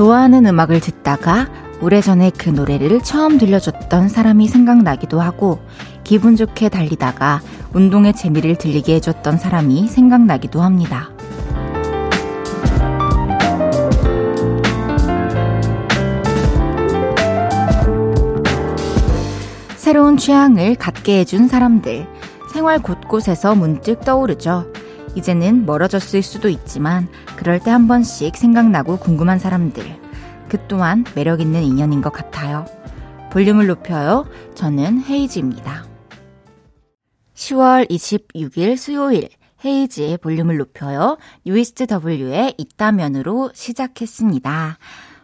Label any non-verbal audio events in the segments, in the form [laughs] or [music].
좋아하는 음악을 듣다가 오래전에 그 노래를 처음 들려줬던 사람이 생각나기도 하고 기분 좋게 달리다가 운동의 재미를 들리게 해줬던 사람이 생각나기도 합니다. 새로운 취향을 갖게 해준 사람들. 생활 곳곳에서 문득 떠오르죠. 이제는 멀어졌을 수도 있지만 그럴 때 한 번씩 생각나고 궁금한 사람들. 그 또한 매력 있는 인연인 것 같아요. 볼륨을 높여요. 저는 헤이즈입니다. 10월 26일 수요일 헤이즈의 볼륨을 높여요. 뉴이스트 W의 있다면으로 시작했습니다.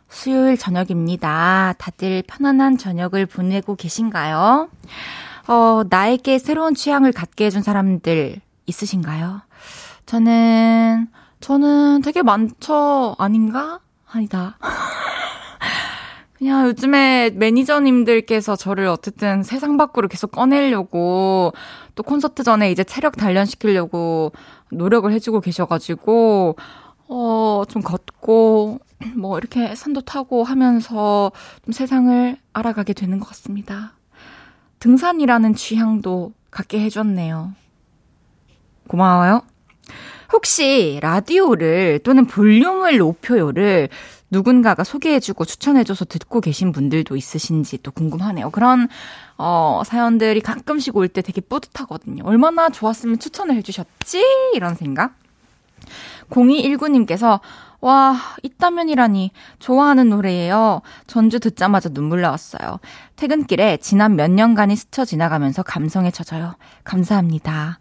수요일 저녁입니다. 다들 편안한 저녁을 보내고 계신가요? 어, 나에게 새로운 취향을 갖게 해준 사람들 있으신가요? 저는, 저는 되게 많죠. 아닌가? 아니다. [laughs] 그냥 요즘에 매니저님들께서 저를 어쨌든 세상 밖으로 계속 꺼내려고 또 콘서트 전에 이제 체력 단련시키려고 노력을 해주고 계셔가지고, 어, 좀 걷고, [clears throat] 뭐 이렇게 산도 타고 하면서 좀 세상을 알아가게 되는 것 같습니다. 등산이라는 취향도 갖게 해줬네요. 고마워요. 혹시 라디오를 또는 볼륨을 높여요를 누군가가 소개해주고 추천해줘서 듣고 계신 분들도 있으신지 또 궁금하네요. 그런, 어, 사연들이 가끔씩 올 때 되게 뿌듯하거든요. 얼마나 좋았으면 추천을 해주셨지? 이런 생각. 0219님께서, 와, 있다면이라니. 좋아하는 노래예요. 전주 듣자마자 눈물 나왔어요. 퇴근길에 지난 몇 년간이 스쳐 지나가면서 감성에 젖어요. 감사합니다.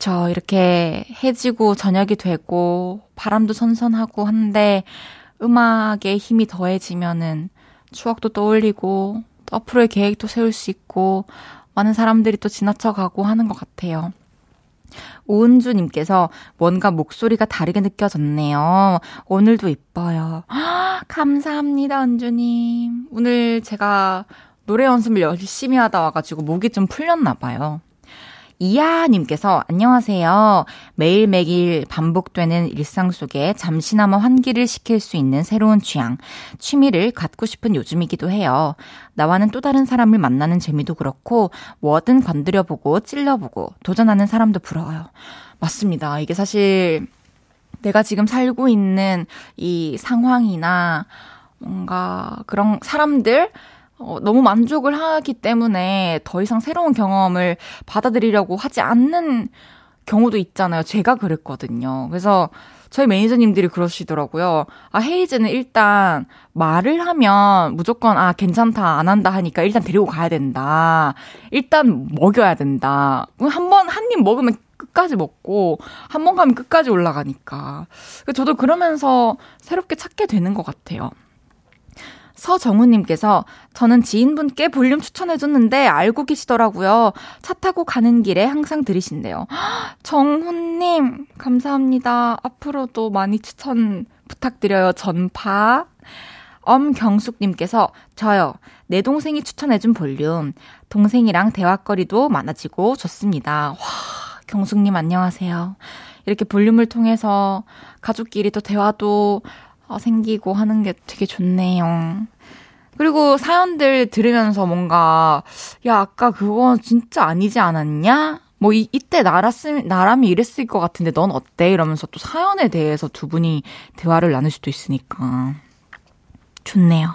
그쵸. 이렇게 해지고 저녁이 되고 바람도 선선하고 한데 음악의 힘이 더해지면은 추억도 떠올리고 또 앞으로의 계획도 세울 수 있고 많은 사람들이 또 지나쳐가고 하는 것 같아요. 오은주님께서 뭔가 목소리가 다르게 느껴졌네요. 오늘도 이뻐요. 감사합니다, 은주님. 오늘 제가 노래 연습을 열심히 하다 와가지고 목이 좀 풀렸나 봐요. 이하님께서 안녕하세요. 매일매일 반복되는 일상 속에 잠시나마 환기를 시킬 수 있는 새로운 취향, 취미를 갖고 싶은 요즘이기도 해요. 나와는 또 다른 사람을 만나는 재미도 그렇고 뭐든 건드려보고 찔러보고 도전하는 사람도 부러워요. 맞습니다. 이게 사실 내가 지금 살고 있는 이 상황이나 뭔가 그런 사람들 어, 너무 만족을 하기 때문에 더 이상 새로운 경험을 받아들이려고 하지 않는 경우도 있잖아요. 제가 그랬거든요. 그래서 저희 매니저님들이 그러시더라고요. 아, 헤이즈는 일단 말을 하면 무조건 아, 괜찮다, 안 한다 하니까 일단 데리고 가야 된다. 일단 먹여야 된다. 한 번, 한 입 먹으면 끝까지 먹고, 한 번 가면 끝까지 올라가니까. 저도 그러면서 새롭게 찾게 되는 것 같아요. 서정우님께서 저는 지인분께 볼륨 추천해줬는데 알고 계시더라고요. 차 타고 가는 길에 항상 들으신대요. [gasps] 정훈님, 감사합니다. 앞으로도 많이 추천 부탁드려요. 전파. 엄경숙님께서 저요. 내 동생이 추천해준 볼륨. 동생이랑 대화거리도 많아지고 좋습니다. 와, 경숙님 안녕하세요. 이렇게 볼륨을 통해서 가족끼리 또 대화도 어, 생기고 하는 게 되게 좋네요. 그리고 사연들 들으면서 뭔가, 야, 아까 그거 진짜 아니지 않았냐? 뭐, 이, 이때 나랐으면, 나라면 이랬을 것 같은데 넌 어때? 이러면서 또 사연에 대해서 두 분이 대화를 나눌 수도 있으니까. 좋네요.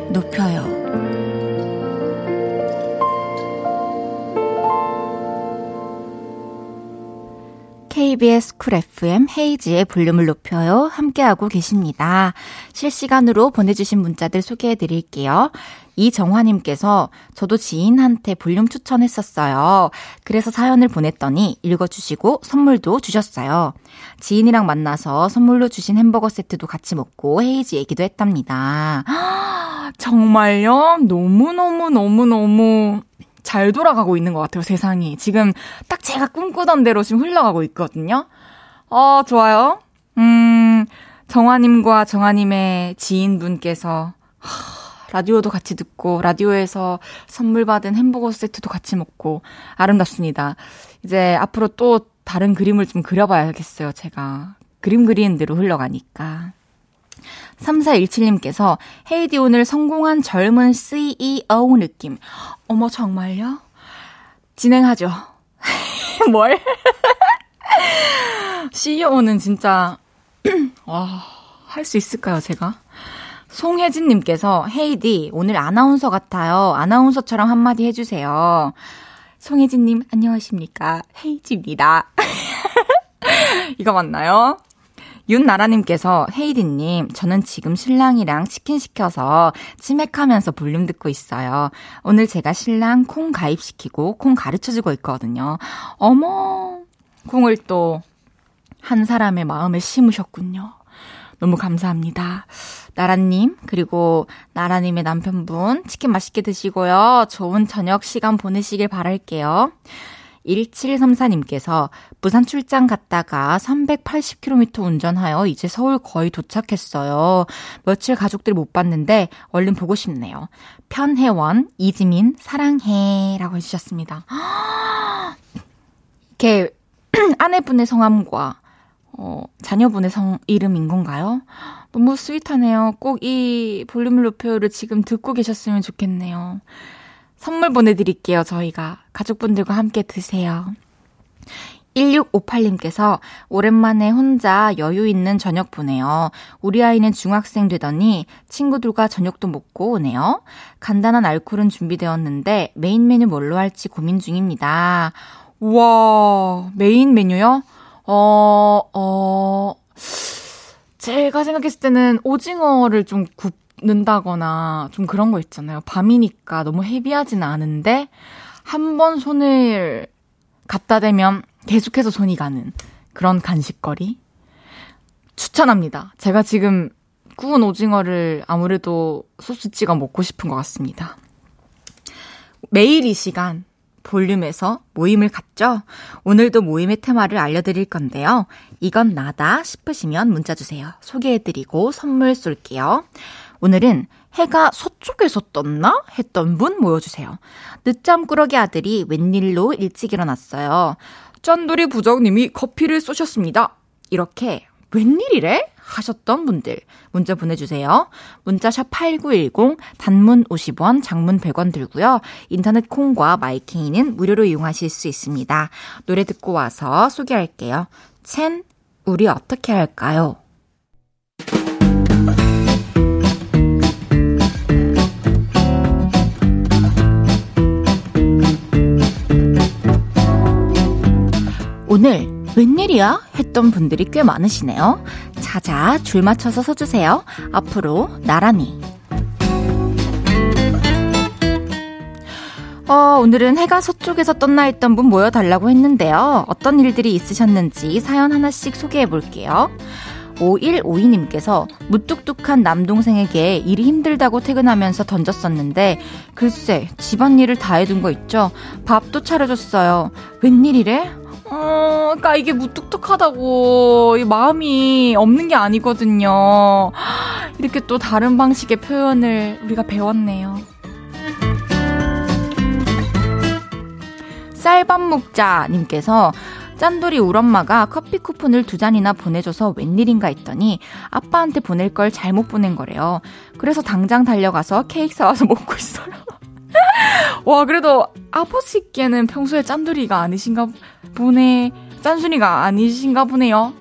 KBS 쿨 FM 헤이즈의 볼륨을 높여요. 함께하고 계십니다. 실시간으로 보내주신 문자들 소개해 드릴게요. 이정화님께서 저도 지인한테 볼륨 추천했었어요. 그래서 사연을 보냈더니 읽어주시고 선물도 주셨어요. 지인이랑 만나서 선물로 주신 햄버거 세트도 같이 먹고 헤이즈 얘기도 했답니다. [gasps] 정말요? 너무너무너무너무 잘 돌아가고 있는 것 같아요, 세상이. 지금 딱 제가 꿈꾸던 대로 지금 흘러가고 있거든요. 어, 좋아요. 음, 정화님과 정화님의 지인분께서, 하, 라디오도 같이 듣고, 라디오에서 선물 받은 햄버거 세트도 같이 먹고, 아름답습니다. 이제 앞으로 또 다른 그림을 좀 그려봐야겠어요, 제가. 그림 그리는 대로 흘러가니까. 3417님께서 헤이디 오늘 성공한 젊은 CEO 느낌. 어머, 정말요? 진행하죠. [laughs] 뭘? [laughs] CEO는 진짜, [clears throat] 와, 할 수 있을까요, 제가? 송혜진 님께서, 헤이디, 오늘 아나운서 같아요. 아나운서처럼 한마디 해 주세요. 송혜진 님, 안녕하십니까. 헤이지입니다. [laughs] 이거 맞나요? 윤나라님께서 헤이디님, 저는 지금 신랑이랑 치킨 시켜서 치맥하면서 볼륨 듣고 있어요. 오늘 제가 신랑 콩 가입시키고 콩 가르쳐주고 있거든요. 어머, 콩을 또 한 사람의 마음에 심으셨군요. 너무 감사합니다. 나라님, 그리고 나라님의 남편분, 치킨 맛있게 드시고요. 좋은 저녁 시간 보내시길 바랄게요. 1734님께서 부산 출장 갔다가 380km 운전하여 이제 서울 거의 도착했어요. 며칠 가족들 못 봤는데 얼른 보고 싶네요. 편혜원, 이지민, 사랑해. 라고 해주셨습니다. [gasps] 이렇게 [clears throat] 아내분의 성함과 어, 자녀분의 성, 이름인 건가요? 너무 스윗하네요. 꼭 이 볼륨을 높여요를 지금 듣고 계셨으면 좋겠네요. 선물 보내드릴게요, 저희가. 가족분들과 함께 드세요. 1658님께서 오랜만에 혼자 여유 있는 저녁 보내요. 우리 아이는 중학생 되더니 친구들과 저녁도 먹고 오네요. 간단한 알코올은 준비되었는데 메인 메뉴 뭘로 할지 고민 중입니다. 우와, 메인 메뉴요? 어, 어, 제가 생각했을 때는 오징어를 좀 굽, 는다거나 좀 그런 거 있잖아요. 밤이니까 너무 헤비하진 않은데 한 번 손을 갖다 대면 계속해서 손이 가는 그런 간식거리 추천합니다. 제가 지금 구운 오징어를 아무래도 소스 찍어 먹고 싶은 것 같습니다. 매일 이 시간 볼륨에서 모임을 갖죠? 오늘도 모임의 테마를 알려드릴 건데요. 이건 나다 싶으시면 문자 주세요. 소개해드리고 선물 쏠게요. 오늘은 해가 서쪽에서 떴나? 했던 분 모여주세요. 늦잠 꾸러기 아들이 웬일로 일찍 일어났어요. 짠돌이 부장님이 커피를 쏘셨습니다. 이렇게 웬일이래? 하셨던 분들 문자 보내주세요. 문자샵 8910 단문 50원 장문 100원 들고요. 인터넷 콩과 마이케이는 무료로 이용하실 수 있습니다. 노래 듣고 와서 소개할게요. 첸 우리 어떻게 할까요? 오늘 웬일이야? 했던 분들이 꽤 많으시네요. 자자, 줄 맞춰서 서주세요. 앞으로 나란히. 어, 오늘은 해가 서쪽에서 떴나 했던 분 모여달라고 했는데요. 어떤 일들이 있으셨는지 사연 하나씩 소개해 볼게요. 5152님께서 무뚝뚝한 남동생에게 일이 힘들다고 퇴근하면서 던졌었는데 글쎄 집안일을 다 해둔 거 있죠? 밥도 차려줬어요. 웬일이래? 어, 그니까 이게 무뚝뚝하다고 이 마음이 없는 게 아니거든요. 이렇게 또 다른 방식의 표현을 우리가 배웠네요. 쌀밥 먹자님께서 짠돌이 울엄마가 커피 쿠폰을 두 잔이나 보내줘서 웬일인가 했더니 아빠한테 보낼 걸 잘못 보낸 거래요. 그래서 당장 달려가서 케이크 사와서 [laughs] 먹고 있어요. [laughs] 와, 그래도 아버지께는 평소에 짠돌이가 아니신가 보네. 짠순이가 아니신가 보네요.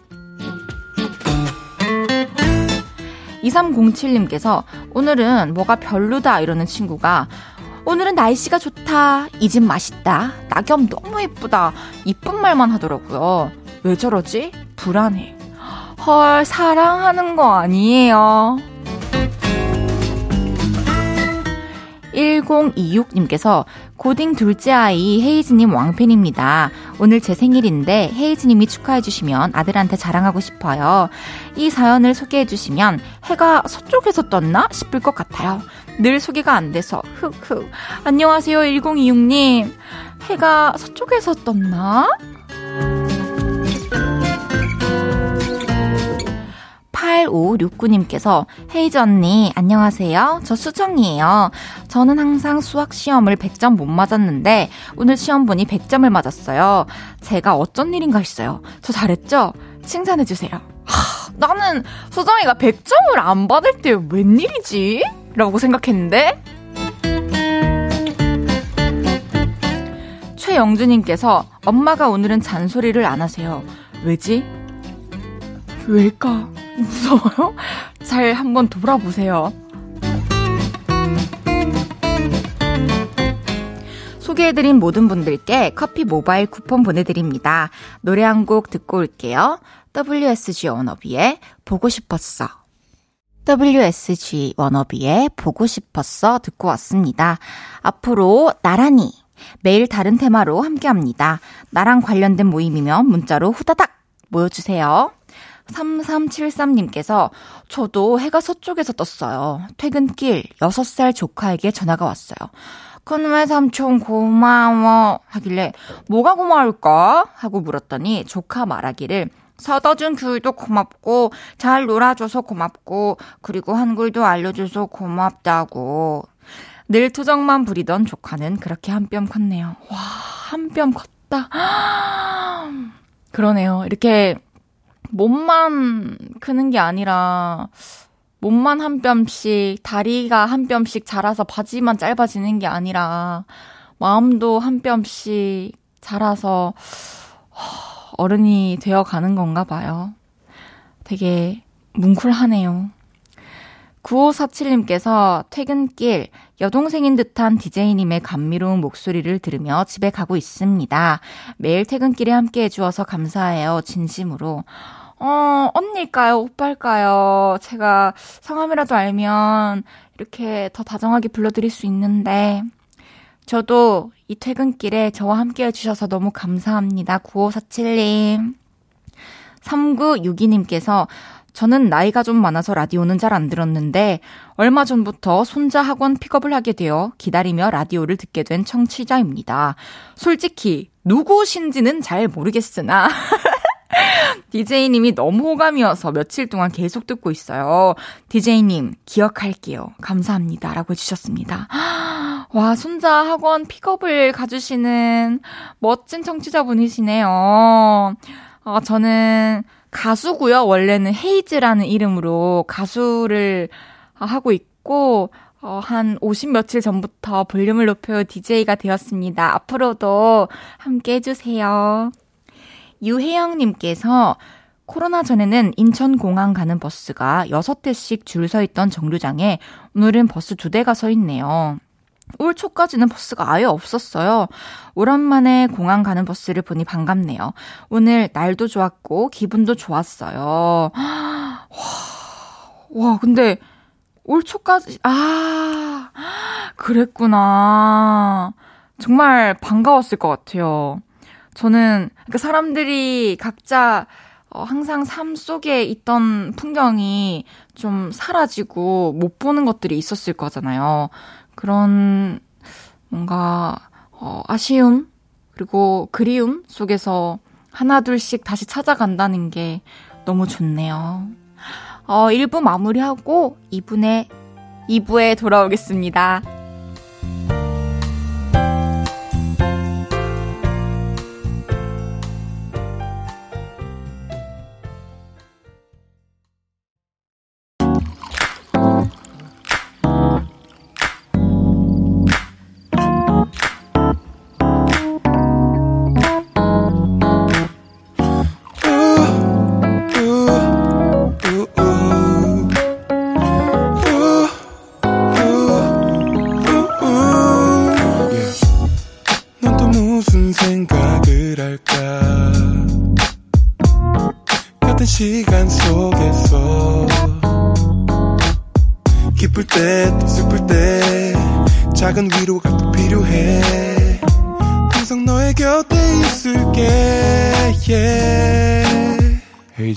2307님께서 오늘은 뭐가 별로다 이러는 친구가 오늘은 날씨가 좋다. 이 집 맛있다. 낙엽 너무 예쁘다. 이쁜 말만 하더라고요. 왜 저러지? 불안해. 헐, 사랑하는 거 아니에요. 1026님께서 고딩 둘째 아이 헤이즈님 왕팬입니다. 오늘 제 생일인데 헤이즈님이 축하해주시면 아들한테 자랑하고 싶어요. 이 사연을 소개해주시면 해가 서쪽에서 떴나 싶을 것 같아요. 늘 소개가 안 돼서 흑흑. 안녕하세요 1026님. 해가 서쪽에서 떴나? 8569님께서 헤이즈 언니 안녕하세요. 저 수정이에요. 저는 항상 수학 시험을 100점 못 맞았는데 오늘 시험 보니 100점을 맞았어요. 제가 어쩐 일인가 했어요. 저 잘했죠? 칭찬해 주세요. 하, 나는 수정이가 100점을 안 받을 때 웬일이지? 라고 생각했는데 최영주님께서 엄마가 오늘은 잔소리를 안 하세요. 왜지? 왜일까? 무서워요? 잘 한번 돌아보세요. 소개해드린 모든 분들께 커피 모바일 쿠폰 보내드립니다. 노래 한 곡 듣고 올게요. WSG 워너비의 보고 싶었어. WSG 워너비의 보고 싶었어 듣고 왔습니다. 앞으로 나란히 매일 다른 테마로 함께 합니다. 나랑 관련된 모임이면 문자로 후다닥 모여주세요. 3373님께서 저도 해가 서쪽에서 떴어요. 퇴근길 6살 조카에게 전화가 왔어요. 큰외 삼촌 고마워 하길래 뭐가 고마울까? 하고 물었더니 조카 말하기를 사다 준 귤도 고맙고 잘 놀아줘서 고맙고 그리고 한글도 알려줘서 고맙다고 늘 투정만 부리던 조카는 그렇게 한 뼘 컸네요. 와, 한 뼘 컸다. [gasps] 그러네요. 이렇게 몸만 크는 게 아니라 몸만 한 뼘씩, 다리가 한 뼘씩 자라서 바지만 짧아지는 게 아니라 마음도 한 뼘씩 자라서 어른이 되어 가는 건가 봐요. 되게 뭉클하네요. 9547님께서 퇴근길 여동생인 듯한 DJ님의 감미로운 목소리를 들으며 집에 가고 있습니다. 매일 퇴근길에 함께 해주어서 감사해요. 진심으로. 어, 언니일까요? 오빠일까요? 제가 성함이라도 알면 이렇게 더 다정하게 불러드릴 수 있는데, 저도 이 퇴근길에 저와 함께 해주셔서 너무 감사합니다. 9547님. 3962님께서 저는 나이가 좀 많아서 라디오는 잘 안 들었는데 얼마 전부터 손자 학원 픽업을 하게 되어 기다리며 라디오를 듣게 된 청취자입니다. 솔직히 누구신지는 잘 모르겠으나 [laughs] [laughs] DJ님이 너무 호감이어서 며칠 동안 계속 듣고 있어요. DJ님, 기억할게요. 감사합니다. 라고 해주셨습니다. [gasps] 와, 손자 학원 픽업을 가주시는 멋진 청취자분이시네요. 어, 저는 가수고요. 원래는 헤이즈라는 이름으로 가수를 하고 있고, 어, 한 50 며칠 전부터 볼륨을 높여 DJ가 되었습니다. 앞으로도 함께 해주세요. 유혜영님께서 코로나 전에는 인천공항 가는 버스가 6대씩 줄 서 있던 정류장에 오늘은 버스 2대가 서 있네요. 올 초까지는 버스가 아예 없었어요. 오랜만에 공항 가는 버스를 보니 반갑네요. 오늘 날도 좋았고 기분도 좋았어요. 와, 와 근데 올 초까지 아 그랬구나. 정말 반가웠을 것 같아요. 저는 그 사람들이 각자 어, 항상 삶 속에 있던 풍경이 좀 사라지고 못 보는 것들이 있었을 거잖아요. 그런 뭔가 어, 아쉬움 그리고 그리움 속에서 하나둘씩 다시 찾아간다는 게 너무 좋네요. 어, 1부 마무리하고 2부에 2부에 돌아오겠습니다.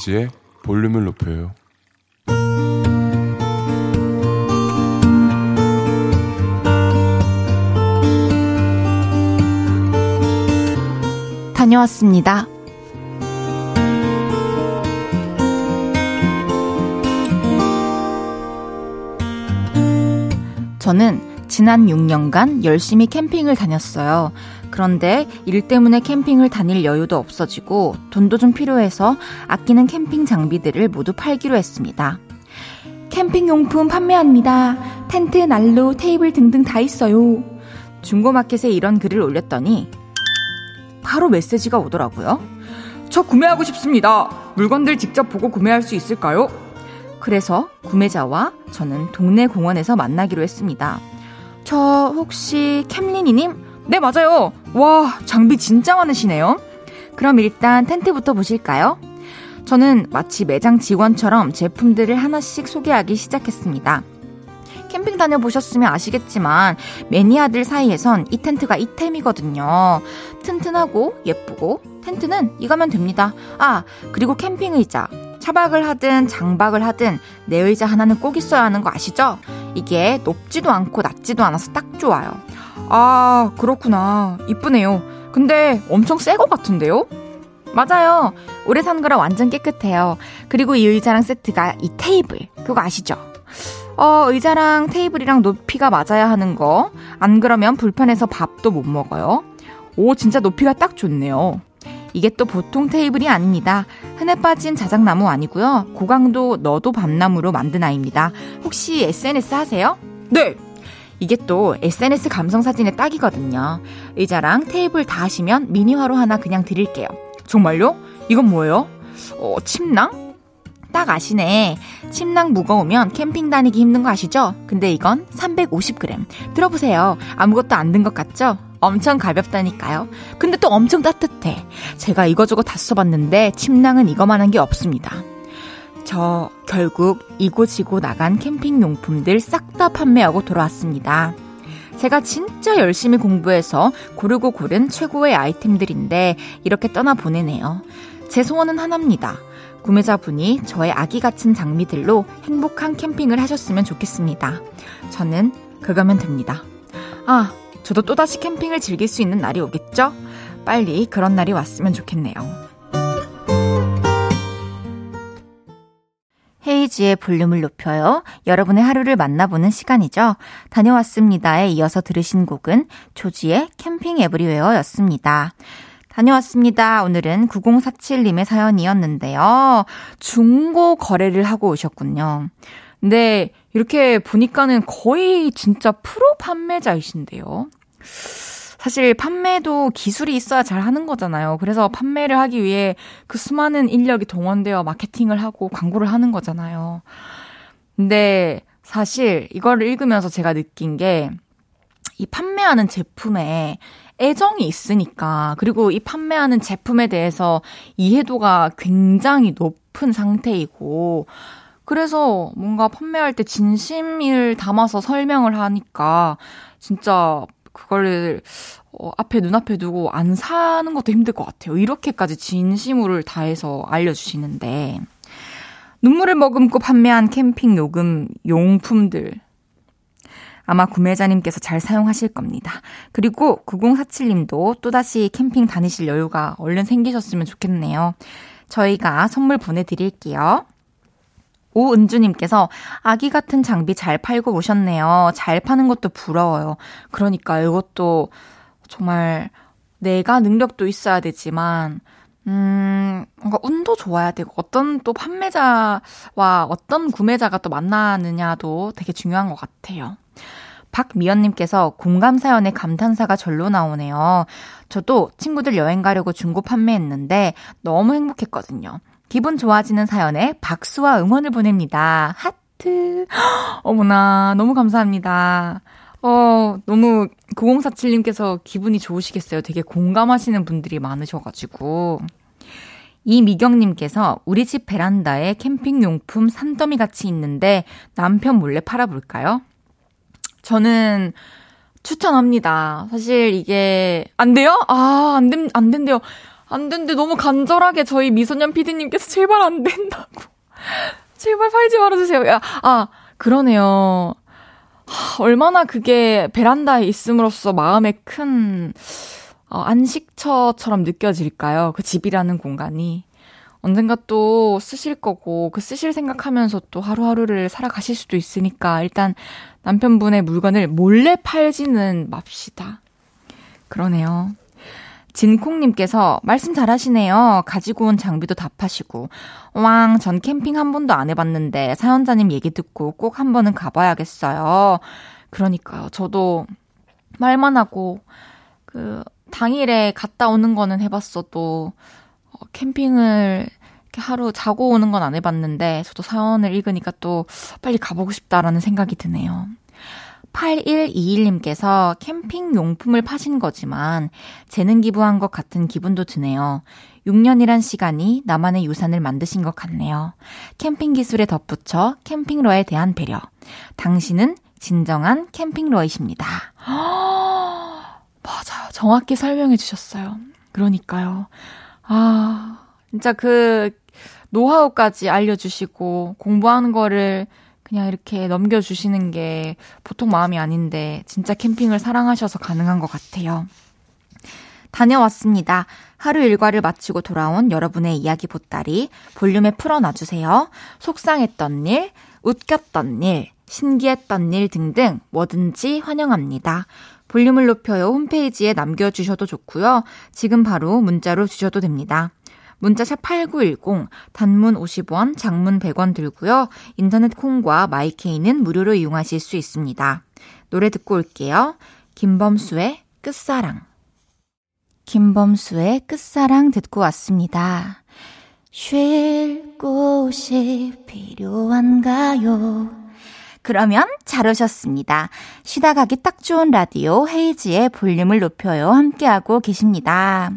헤이지의 볼륨을 높여요 다녀왔습니다. 저는 지난 6년간 열심히 캠핑을 다녔어요. 그런데 일 때문에 캠핑을 다닐 여유도 없어지고 돈도 좀 필요해서 아끼는 캠핑 장비들을 모두 팔기로 했습니다. 캠핑 용품 판매합니다. 텐트, 난로, 테이블 등등 다 있어요. 중고마켓에 이런 글을 올렸더니 바로 메시지가 오더라고요. 저 구매하고 싶습니다. 물건들 직접 보고 구매할 수 있을까요? 그래서 구매자와 저는 동네 공원에서 만나기로 했습니다. 저 혹시 캠리니님? 네, 맞아요. 와, 장비 진짜 많으시네요. 그럼 일단 텐트부터 보실까요? 저는 마치 매장 직원처럼 제품들을 하나씩 소개하기 시작했습니다. 캠핑 다녀보셨으면 아시겠지만 매니아들 사이에선 이 텐트가 이템이거든요. 튼튼하고 예쁘고 텐트는 이거면 됩니다. 아, 그리고 캠핑 의자. 차박을 하든 장박을 하든 내 의자 하나는 꼭 있어야 하는 거 아시죠? 이게 높지도 않고 낮지도 않아서 딱 좋아요. 아, 그렇구나. 이쁘네요. 근데 엄청 새 거 같은데요? 맞아요. 오래 산 거라 완전 깨끗해요. 그리고 이 의자랑 세트가 이 테이블. 그거 아시죠? 어, 의자랑 테이블이랑 높이가 맞아야 하는 거. 안 그러면 불편해서 밥도 못 먹어요. 오, 진짜 높이가 딱 좋네요. 이게 또 보통 테이블이 아닙니다. 흔해 빠진 자작나무 아니고요. 고강도 너도 밤나무로 만든 아이입니다. 혹시 SNS 하세요? 네. 이게 또 SNS 감성 사진에 딱이거든요. 의자랑 테이블 다 하시면 미니화로 하나 그냥 드릴게요. 정말요? 이건 뭐예요? 어, 침낭? 딱 아시네. 침낭 무거우면 캠핑 다니기 힘든 거 아시죠? 근데 이건 350g. 들어보세요. 아무것도 안 든 것 같죠? 엄청 가볍다니까요. 근데 또 엄청 따뜻해. 제가 이거저거 다 써봤는데 침낭은 이거만한 게 없습니다. 저 결국 이고 지고 나간 캠핑 용품들 싹 다 판매하고 돌아왔습니다. 제가 진짜 열심히 공부해서 고르고 고른 최고의 아이템들인데 이렇게 떠나 보내네요. 제 소원은 하나입니다. 구매자분이 저의 아기 같은 장미들로 행복한 캠핑을 하셨으면 좋겠습니다. 저는 그거면 됩니다. 아, 저도 또다시 캠핑을 즐길 수 있는 날이 오겠죠? 빨리 그런 날이 왔으면 좋겠네요. 헤이지의 볼륨을 높여요. 여러분의 하루를 만나보는 시간이죠. 다녀왔습니다에 이어서 들으신 곡은 조지의 캠핑 에브리웨어 였습니다. 다녀왔습니다. 오늘은 9047님의 사연이었는데요. 중고 거래를 하고 오셨군요. 근데 이렇게 보니까는 거의 진짜 프로 판매자이신데요. 사실 판매도 기술이 있어야 잘 하는 거잖아요. 그래서 판매를 하기 위해 그 수많은 인력이 동원되어 마케팅을 하고 광고를 하는 거잖아요. 근데 사실 이거를 읽으면서 제가 느낀 게 이 판매하는 제품에 애정이 있으니까 그리고 이 판매하는 제품에 대해서 이해도가 굉장히 높은 상태이고 그래서 뭔가 판매할 때 진심을 담아서 설명을 하니까 진짜 그거를 어, 앞에 눈앞에 두고 안 사는 것도 힘들 것 같아요. 이렇게까지 진심을 다해서 알려주시는데 눈물을 머금고 판매한 캠핑 요금 용품들 아마 구매자님께서 잘 사용하실 겁니다. 그리고 9047님도 또다시 캠핑 다니실 여유가 얼른 생기셨으면 좋겠네요. 저희가 선물 보내드릴게요. 오은주님께서 아기 같은 장비 잘 팔고 오셨네요. 잘 파는 것도 부러워요. 그러니까 이것도 정말 내가 능력도 있어야 되지만, 음, 뭔가 운도 좋아야 되고, 어떤 또 판매자와 어떤 구매자가 또 만나느냐도 되게 중요한 것 같아요. 박미연님께서 공감 사연에 감탄사가 절로 나오네요. 저도 친구들 여행 가려고 중고 판매했는데 너무 행복했거든요. 기분 좋아지는 사연에 박수와 응원을 보냅니다. 하트. [gasps] 어머나, 너무 감사합니다. 어, 너무 9047님께서 기분이 좋으시겠어요. 되게 공감하시는 분들이 많으셔가지고. 이미경님께서 우리 집 베란다에 캠핑용품 산더미 같이 있는데 남편 몰래 팔아볼까요? 저는 추천합니다. 사실 이게 안 돼요? 아, 안 된, 안 된대요. 안 된대. 너무 간절하게 저희 미소년 PD님께서 제발 안 된다고. [laughs] 제발 팔지 말아주세요. 야, 아, 그러네요. 하, 얼마나 그게 베란다에 있음으로써 마음에 큰 어, 안식처처럼 느껴질까요? 그 집이라는 공간이. 언젠가 또 쓰실 거고, 그 쓰실 생각하면서 또 하루하루를 살아가실 수도 있으니까, 일단 남편분의 물건을 몰래 팔지는 맙시다. 그러네요. 진콩님께서 말씀 잘하시네요. 가지고 온 장비도 다 파시고. 왕, 전 캠핑 한 번도 안 해봤는데 사연자님 얘기 듣고 꼭 한 번은 가봐야겠어요. 그러니까요. 저도 말만 하고 그 당일에 갔다 오는 거는 해봤어도 어, 캠핑을 이렇게 하루 자고 오는 건 안 해봤는데 저도 사연을 읽으니까 또 빨리 가보고 싶다라는 생각이 드네요. 8121님께서 캠핑 용품을 파신 거지만 재능 기부한 것 같은 기분도 드네요. 6년이란 시간이 나만의 유산을 만드신 것 같네요. 캠핑 기술에 덧붙여 캠핑러에 대한 배려. 당신은 진정한 캠핑러이십니다. [gasps] 맞아요. 정확히 설명해 주셨어요. 그러니까요. 아, 진짜 그 노하우까지 알려주시고 공부하는 거를 그냥 이렇게 넘겨주시는 게 보통 마음이 아닌데 진짜 캠핑을 사랑하셔서 가능한 것 같아요. 다녀왔습니다. 하루 일과를 마치고 돌아온 여러분의 이야기 보따리 볼륨에 풀어놔주세요. 속상했던 일, 웃겼던 일, 신기했던 일 등등 뭐든지 환영합니다. 볼륨을 높여요 홈페이지에 남겨주셔도 좋고요. 지금 바로 문자로 주셔도 됩니다. 문자샵 8910, 단문 50원, 장문 100원 들고요. 인터넷 콩과 마이케이는 무료로 이용하실 수 있습니다. 노래 듣고 올게요. 김범수의 끝사랑. 김범수의 끝사랑 듣고 왔습니다. 쉴 곳이 필요한가요? 그러면 잘 오셨습니다. 쉬다 가기 딱 좋은 라디오 헤이지의 볼륨을 높여요. 함께하고 계십니다.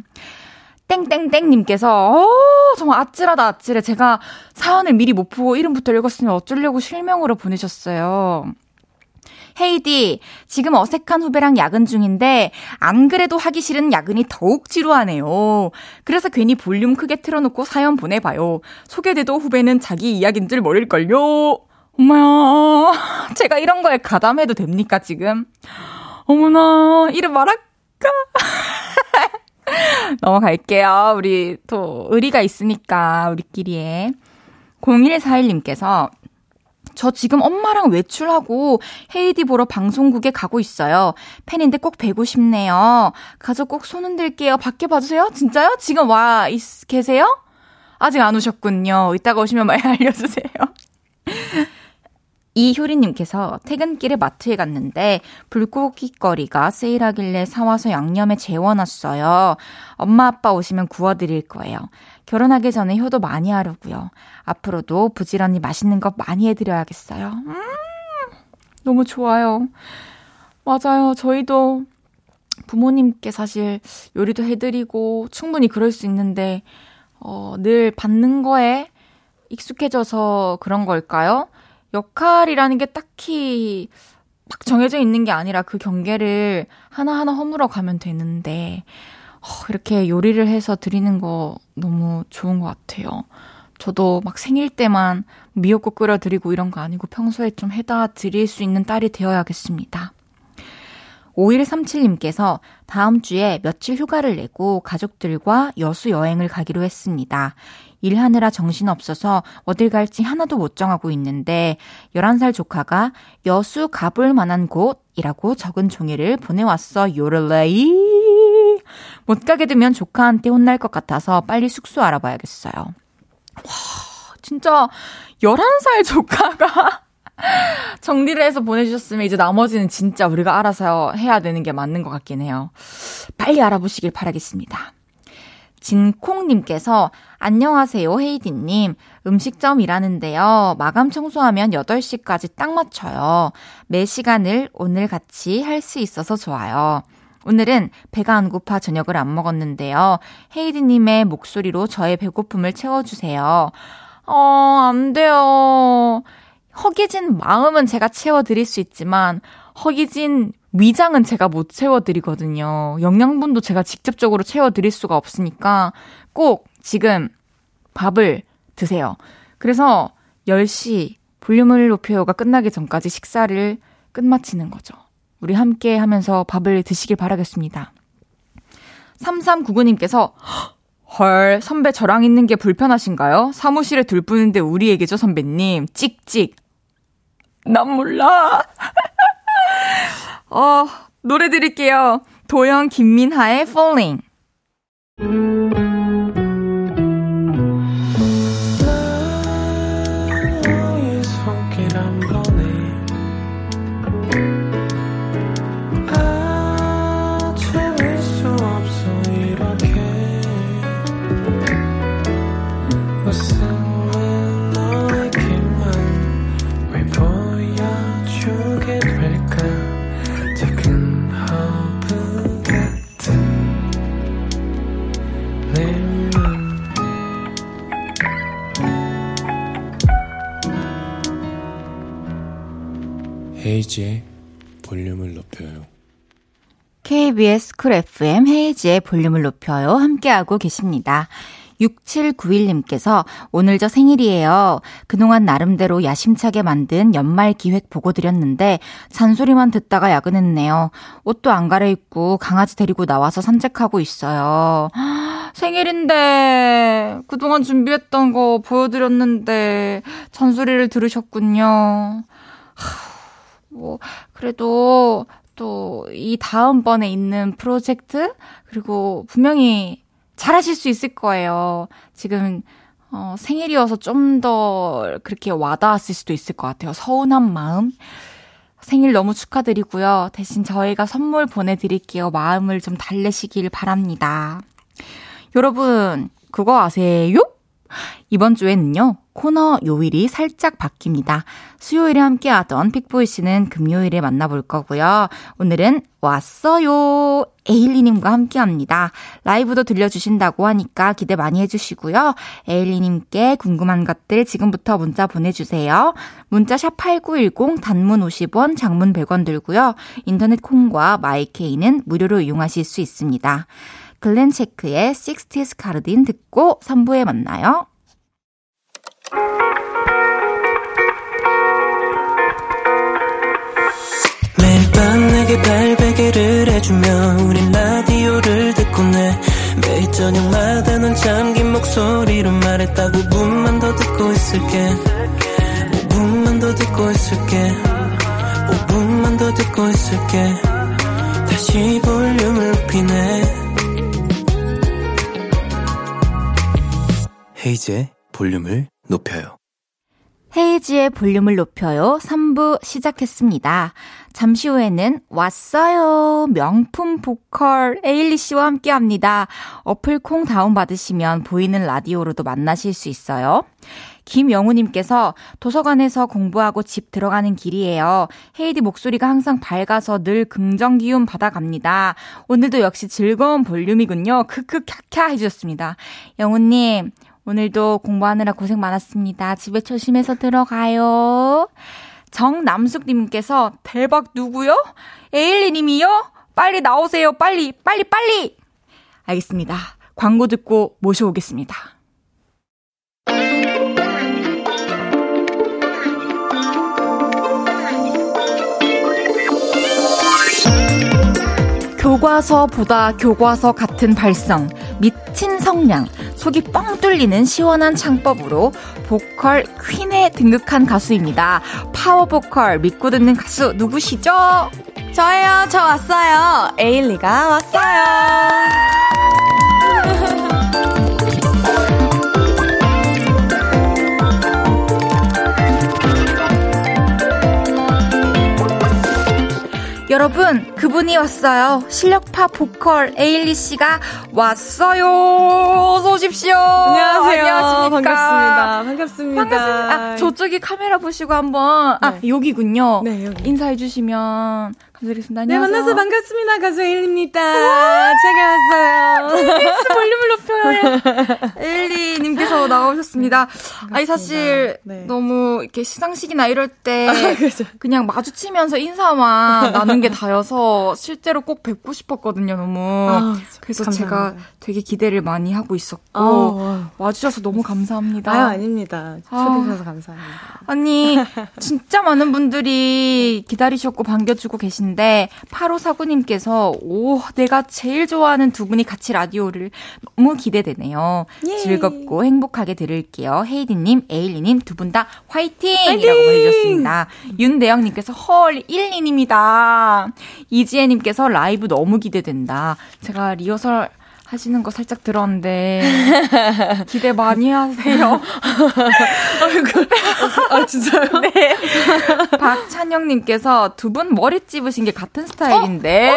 땡땡땡님께서, 어, 정말 아찔하다, 아찔해. 제가 사연을 미리 못 보고 이름부터 읽었으면 어쩌려고 실명으로 보내셨어요. 헤이디, 지금 어색한 후배랑 야근 중인데, 안 그래도 하기 싫은 야근이 더욱 지루하네요. 그래서 괜히 볼륨 크게 틀어놓고 사연 보내봐요. 소개돼도 후배는 자기 이야기인 줄 모를걸요. 엄마야, 제가 이런 거에 가담해도 됩니까, 지금? 어머나, 이름 말할까? [laughs] 넘어갈게요. 우리 또 의리가 있으니까, 우리끼리에. 0141님께서 저 지금 엄마랑 외출하고 헤이디 보러 방송국에 가고 있어요. 팬인데 꼭 뵈고 싶네요. 가서 꼭 손 흔들게요. 밖에 봐주세요. 진짜요? 지금 와 있, 계세요? 아직 안 오셨군요. 이따가 오시면 많이 [laughs] 알려주세요. 이효리님께서 퇴근길에 마트에 갔는데 불고기거리가 세일하길래 사와서 양념에 재워놨어요. 엄마 아빠 오시면 구워드릴 거예요. 결혼하기 전에 효도 많이 하려고요. 앞으로도 부지런히 맛있는 거 많이 해드려야겠어요. 음, 너무 좋아요. 맞아요. 저희도 부모님께 사실 요리도 해드리고 충분히 그럴 수 있는데 어, 늘 받는 거에 익숙해져서 그런 걸까요? 역할이라는 게 딱히 막 정해져 있는 게 아니라 그 경계를 하나하나 허물어 가면 되는데, 어, 이렇게 요리를 해서 드리는 거 너무 좋은 것 같아요. 저도 막 생일 때만 미역국 끓여 드리고 이런 거 아니고 평소에 좀 해다 드릴 수 있는 딸이 되어야겠습니다. 5137님께서 다음 주에 며칠 휴가를 내고 가족들과 여수 여행을 가기로 했습니다. 일하느라 정신없어서 어딜 갈지 하나도 못 정하고 있는데 11살 조카가 여수 가볼 만한 곳이라고 적은 종이를 보내왔어 요를레이 못 가게 되면 조카한테 혼날 것 같아서 빨리 숙소 알아봐야겠어요. 와 진짜 11살 조카가 [laughs] 정리를 해서 보내주셨으면 이제 나머지는 진짜 우리가 알아서 해야 되는 게 맞는 것 같긴 해요. 빨리 알아보시길 바라겠습니다. 진콩님께서 안녕하세요, 헤이디님. 음식점 일하는데요. 마감 청소하면 8시까지 딱 맞춰요. 매 시간을 오늘 같이 할 수 있어서 좋아요. 오늘은 배가 안 고파 저녁을 안 먹었는데요. 헤이디님의 목소리로 저의 배고픔을 채워주세요. 어, 안 돼요. 허기진 마음은 제가 채워드릴 수 있지만, 허기진 위장은 제가 못 채워드리거든요. 영양분도 제가 직접적으로 채워드릴 수가 없으니까 꼭 지금 밥을 드세요. 그래서 10시 볼륨을 높여요가 끝나기 전까지 식사를 끝마치는 거죠. 우리 함께 하면서 밥을 드시길 바라겠습니다. 3399님께서 헐, 선배 저랑 있는 게 불편하신가요? 사무실에 둘 뿐인데 우리 얘기죠, 선배님. 찍찍. 난 몰라. 어, 노래 드릴게요. 도영 김민하의 Falling. 헤이지의 볼륨을 높여요. KBS 쿨 FM 헤이지의 볼륨을 높여요. 함께하고 계십니다. 6791님께서 오늘 저 생일이에요. 그동안 나름대로 야심차게 만든 연말 기획 보고 드렸는데 잔소리만 듣다가 야근했네요. 옷도 안 갈아입고 강아지 데리고 나와서 산책하고 있어요. [gasps] 생일인데 그동안 준비했던 거 보여드렸는데 잔소리를 들으셨군요. 뭐 그래도 또 이 다음번에 있는 프로젝트 그리고 분명히 잘하실 수 있을 거예요. 지금 어, 생일이어서 좀 더 그렇게 와닿았을 수도 있을 것 같아요. 서운한 마음. 생일 너무 축하드리고요. 대신 저희가 선물 보내드릴게요. 마음을 좀 달래시길 바랍니다. 여러분, 그거 아세요? 이번 주에는요, 코너 요일이 살짝 바뀝니다. 수요일에 함께하던 픽보이 씨는 금요일에 만나볼 거고요. 오늘은 왔어요. 에일리님과 함께 합니다. 라이브도 들려주신다고 하니까 기대 많이 해주시고요. 에일리님께 궁금한 것들 지금부터 문자 보내주세요. 문자 샵8910 단문 50원, 장문 100원 들고요. 인터넷 콩과 마이케이는 무료로 이용하실 수 있습니다. 글렌체크의 60s 카르딘 듣고 3부에 만나요. 매일 밤 내게 발베개를 해주며 우린 라디오를 듣고 내 매일 저녁마다 넌 잠긴 목소리로 말했다. 5분만 더 듣고 있을게. 5분만 더 듣고 있을게. 5분만 더 듣고 있을게. 다시 볼륨을 높이네 헤이즈의 볼륨을 높여요. 헤이지의 볼륨을 높여요. 3부 시작했습니다. 잠시 후에는 왔어요. 명품 보컬 에일리 씨와 함께 합니다. 어플 콩 다운받으시면 보이는 라디오로도 만나실 수 있어요. 김영우님께서 도서관에서 공부하고 집 들어가는 길이에요. 헤이디 목소리가 항상 밝아서 늘 긍정 기운 받아갑니다. 오늘도 역시 즐거운 볼륨이군요. 크크 캬캬 해주셨습니다. 영우님, 오늘도 공부하느라 고생 많았습니다. 집에 조심해서 들어가요. 정남숙님께서 대박 누구요? 에일리님이요? 빨리 나오세요. 빨리, 빨리, 빨리! 알겠습니다. 광고 듣고 모셔오겠습니다. 교과서보다 교과서 같은 발성, 미친 성량, 속이 뻥 뚫리는 시원한 창법으로 보컬 퀸에 등극한 가수입니다. 파워 보컬 믿고 듣는 가수 누구시죠? 저예요. 저 왔어요. 에일리가 왔어요. 여러분, 그분이 왔어요. 실력파 보컬 에일리 씨가 왔어요. 어서 오십시오. 안녕하세요. 안녕하십니까. 반갑습니다. 반갑습니다. 반갑습니다. 아, 저쪽에 카메라 보시고 한번 아, 네. 아, 여기군요. 네, 여기. 인사해 주시면 감사드리겠습니다. 네, 안녕하세요. 만나서 반갑습니다. 가수 에일입니다. 제가 왔어요. 볼륨을 높여요. [laughs] 엘리님께서 나오셨습니다. 아니, 사실, 네. 너무 이렇게 시상식이나 이럴 때, 그죠. 그냥 마주치면서 인사만 [laughs] 나눈 게 다여서, 실제로 꼭 뵙고 싶었거든요, 너무. 아, 그래서 감사합니다. 제가 되게 기대를 많이 하고 있었고, 어, 와주셔서 너무 감사합니다. 아유, 아닙니다. 아. 초대해주셔서 감사합니다. 아니, 진짜 많은 분들이 기다리셨고 반겨주고 계신 데, 8549님께서, 오, 내가 제일 좋아하는 두 분이 같이 라디오를 너무 기대되네요. 예. 즐겁고 행복하게 들을게요. 헤이디님, 에일리님 두 분 다 화이팅! 이라고 보내주셨습니다. 윤대영님께서, 헐, 1, 2님이다. 이지혜님께서 라이브 너무 기대된다. 제가 리허설 하시는 거 살짝 들었는데, [laughs] 기대 많이 하세요. [laughs] 아, 진짜요? [laughs] 네. 박찬영님께서 두 분 머리 찝으신 게 같은 스타일인데.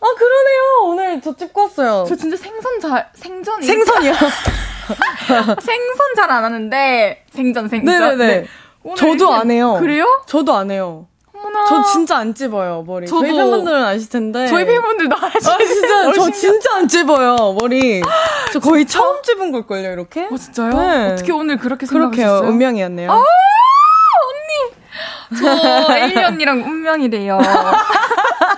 아, 그러네요. 오늘 저 찍고 왔어요. 저 진짜 생선 잘, 생전. 생선이요. 생선 잘 안 하는데, 생전, 생전. 네네네. 네. 저도 안 해요. 그래요? 저도 안 해요. 어머나. 저 진짜 안 찝어요, 머리. 저도. 저희 팬분들은 아실 텐데. 저희 팬분들도 아시죠? 아, 진짜, 저 진짜 안 찝어요, 머리. 저 거의 처음 찝은 걸걸요, 이렇게? 어, 진짜요? 네. 어떻게 오늘 그렇게 그렇게요. 생각하셨어요? 운명이었네요. 저 [laughs] 에일리 언니랑 운명이래요.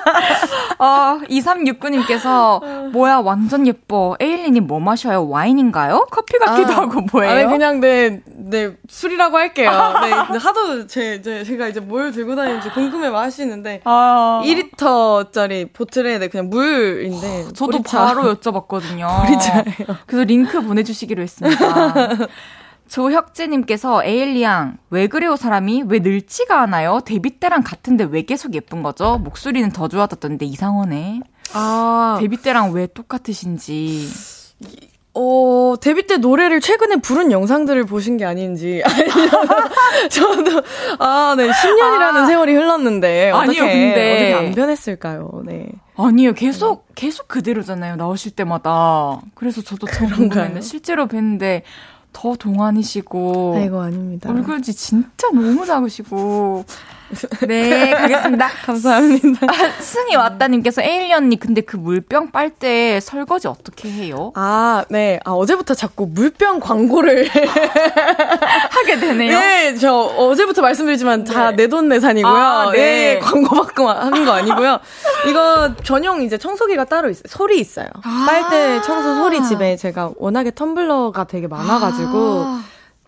[laughs] 어, 2369님께서, 뭐야, 완전 예뻐. 에일리님 뭐 마셔요? 와인인가요? 커피 같기도 아, 하고 뭐예요? 아니, 그냥 내, 내 술이라고 할게요. 네, 하도 제, 제, 제가 이제 뭘 들고 다니는지 궁금해 하시는데. 아. 2리터짜리 보틀에 네, 그냥 물인데. 저도 보리차. 바로 [laughs] 여쭤봤거든요. 보리차예요. 그래서 링크 보내주시기로 했습니다. [laughs] 조혁재님께서 에일리양 왜 그래요 사람이 왜 늙지가 않아요? 데뷔 때랑 같은데 왜 계속 예쁜 거죠? 목소리는 더 좋아졌던데 이상하네. 아, 데뷔 때랑 왜 똑같으신지. 어, 데뷔 때 노래를 최근에 부른 영상들을 보신 게 아닌지. [laughs] 저도, 아, 네, 10년이라는 아. 세월이 흘렀는데. 어떻게, 아니요, 근데. 어떻게 안 변했을까요? 네. 아니요 계속 계속 그대로잖아요 나오실 때마다. 그래서 저도 더 그런가요? 궁금했는데 실제로 뵀는데 더 동안이시고. 아이고, 아닙니다. 얼굴이 진짜 너무 작으시고. [laughs] 네, 가겠습니다. [laughs] 감사합니다. 승희 왔다님께서 에일리 언니, 근데 그 물병 빨 때 설거지 어떻게 해요? 아, 네. 아, 어제부터 자꾸 물병 광고를. [laughs] 하게 되네요. 네, 저 어제부터 말씀드리지만 다 네. 내돈내산이고요. 아, 네. 네. 광고 받고 하는 거 아니고요. 이거 전용 이제 청소기가 따로 있어요. 솔이 있어요. 아. 빨대 청소 솔이 집에 제가 워낙에 텀블러가 되게 많아가지고 아,